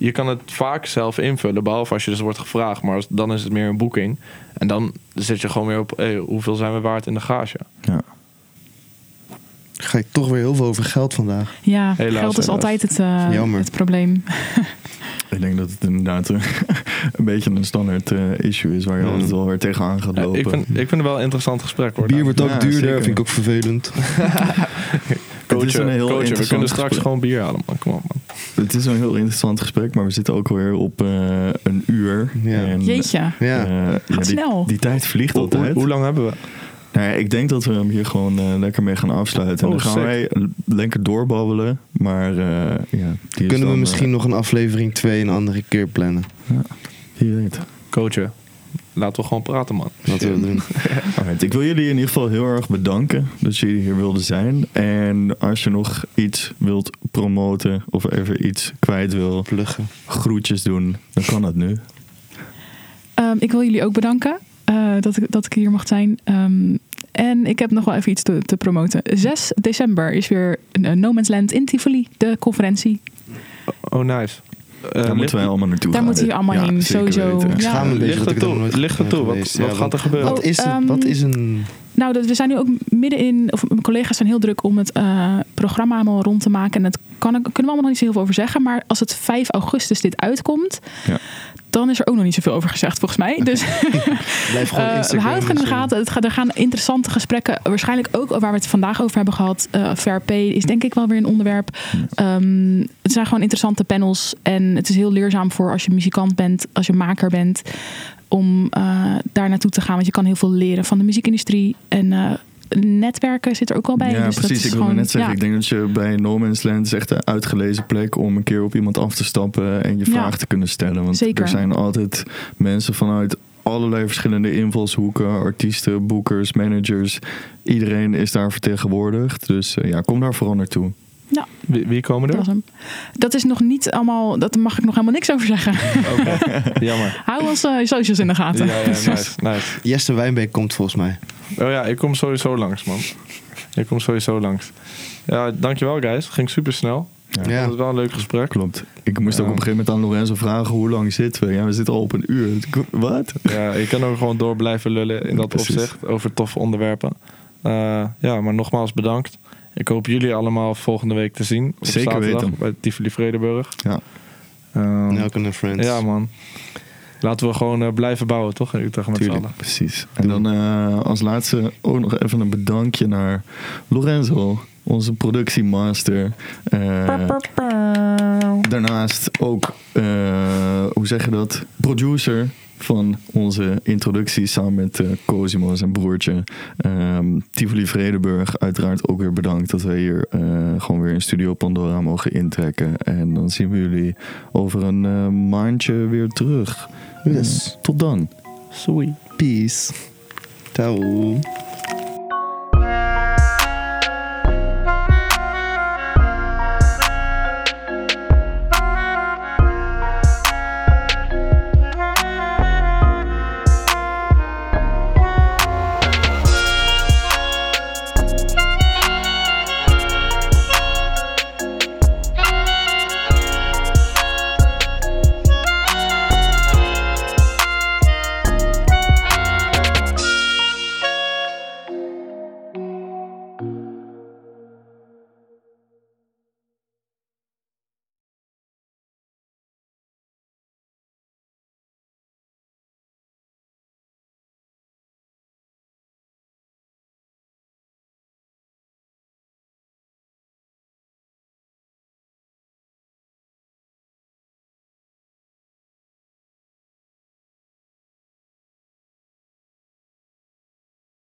S3: je kan het vaak zelf invullen, behalve als je dus wordt gevraagd. Maar dan is het meer een boeking. En dan zit je gewoon weer op, hey, hoeveel zijn we waard in de gage?
S1: Ja.
S2: Ga je toch weer heel veel over geld vandaag.
S4: Ja,
S3: Helaas,
S4: geld is
S3: helaas.
S4: altijd het, eh, het probleem. *laughs*
S1: Ik denk dat het inderdaad eh, *laughs* een beetje een standaard eh, issue is waar je
S2: Ja.
S1: altijd wel weer tegenaan gaat
S3: Ja,
S1: lopen.
S3: ik, vind, ik vind het wel een interessant gesprek hoor.
S2: Bier wordt ook
S1: Ja,
S2: duurder,
S1: zeker.
S2: vind ik ook vervelend. *laughs*
S3: Coachen,
S1: een
S3: we kunnen straks
S1: gesprek.
S3: gewoon bier halen, man. Kom op, man.
S1: Het is een heel interessant gesprek, maar we zitten ook weer op eh, een uur.
S2: Ja.
S1: En,
S4: Jeetje.
S2: Ja.
S1: eh, ja, die,
S4: snel.
S1: Die tijd vliegt
S3: Hoe, hoe,
S1: altijd.
S3: hoe lang hebben we?
S1: Nou ja, ik denk dat we hem hier gewoon eh, lekker mee gaan afsluiten. En
S3: Oh,
S1: dan gaan
S3: sick.
S1: wij lekker doorbabbelen. Maar eh, ja, die is
S2: Kunnen we misschien nog een aflevering 2 een andere keer plannen?
S1: eh, wie weet.
S3: Coachen. Laten we gewoon praten, man.
S2: Wat we doen. *laughs*
S1: Alright, ik wil jullie in ieder geval heel erg bedanken dat jullie hier wilden zijn. En als je nog iets wilt promoten of even iets kwijt wil,
S2: Pluggen.
S1: groetjes doen, dan kan dat nu.
S4: Ehm, ik wil jullie ook bedanken eh, dat, ik, dat ik hier mag zijn. Ehm, en ik heb nog wel even iets te, te promoten. 6 december is weer eh, No Man's Land in Tivoli, de conferentie.
S3: Oh, nice. Eh,
S1: Daar moeten wij allemaal naartoe
S4: Daar moeten jullie allemaal heen,
S1: zeker
S4: sowieso.
S1: weten.
S2: Ik
S4: Ja.
S2: schaam me een beetje
S3: Ligt
S2: dat
S3: het
S2: ik er
S3: toe?
S2: nooit
S3: Ligt het
S2: ben
S3: toe? Wat, wat
S2: Ja,
S3: gaat er gebeuren?
S2: Wat
S4: Oh,
S2: is, het,
S4: ehm,
S2: wat is een...
S4: Nou, dat, we zijn nu ook midden in, of mijn collega's zijn heel druk om het eh, programma allemaal rond te maken. En dat kan, ik- kunnen we allemaal nog niet zo heel veel over zeggen. Maar als het 5 augustus dit uitkomt,
S1: Ja.
S4: Dan is er ook nog niet zoveel over gezegd volgens mij. Dus *laughs*
S2: Blijf gewoon
S4: Eh, we
S2: Instagram.
S4: houden het in de gaten. Het gaat, er gaan interessante gesprekken. Waarschijnlijk ook waar we het vandaag over hebben gehad. eh VRP is denk ik wel weer een onderwerp. Ehm, het zijn gewoon interessante panels. En het is heel leerzaam voor als je muzikant bent, als je maker bent. Om eh, daar naartoe te gaan. Want je kan heel veel leren van de muziekindustrie. En netwerken zit er ook wel bij.
S1: Ja,
S4: dus dat
S1: precies. Ik wilde
S4: gewoon-
S1: net zeggen,
S4: ja.
S1: ik denk dat je bij No Man's Land is echt een uitgelezen plek om een keer op iemand af te stappen en je
S4: Ja.
S1: vraag te kunnen stellen. Want
S4: Zeker.
S1: er zijn altijd mensen vanuit allerlei verschillende invalshoeken, artiesten, boekers, managers. Iedereen is daar vertegenwoordigd. Dus eh, ja, kom daar vooral naartoe.
S4: Ja,
S3: Wie, wie komen er?
S4: Dat is nog niet allemaal, dat mag ik nog helemaal niks over zeggen.
S3: Oké, *laughs* jammer.
S4: Hou ons eh, socials in de gaten.
S3: Ja, ja, *laughs* nice, nice.
S2: Jesse Wijnbeek komt volgens mij.
S3: Oh ja, ik kom sowieso langs, man. Ik kom sowieso langs. Ja, dankjewel, guys. Ging super snel.
S1: Ja.
S2: Ja.
S3: Dat was wel een leuk gesprek.
S1: Klopt. Ik moest ook op een gegeven moment aan Lorenzo vragen hoe lang zitten we. Ja, we zitten al op een uur. Ik- Wat?
S3: Ja, je kan ook gewoon door blijven lullen in dat
S1: Precies.
S3: opzicht over toffe onderwerpen. Eh, ja, maar nogmaals bedankt. Ik hoop jullie allemaal volgende week te zien. Op
S1: Zeker
S3: zaterdag
S1: weten.
S3: bij Tivoli Vredenburg.
S1: Ja.
S3: Ehm,
S2: Nelken en Friends.
S3: ja, man. Laten we gewoon eh, blijven bouwen, toch? In Utrecht met z'n
S1: Tuurlijk,
S3: allen.
S1: precies. En dan eh, als laatste ook nog even een bedankje naar Lorenzo, onze productiemaster. Eh, daarnaast ook, eh, hoe zeg je dat, producer van onze introductie samen met eh, Cosimo, zijn broertje. Ehm Tivoli Vredeburg, uiteraard ook weer bedankt dat wij hier eh, gewoon weer in Studio Pandora mogen intrekken. En dan zien we jullie over een eh, maandje weer terug.
S2: Yes.
S1: Tot dan.
S3: Sweet.
S2: Peace. Ciao.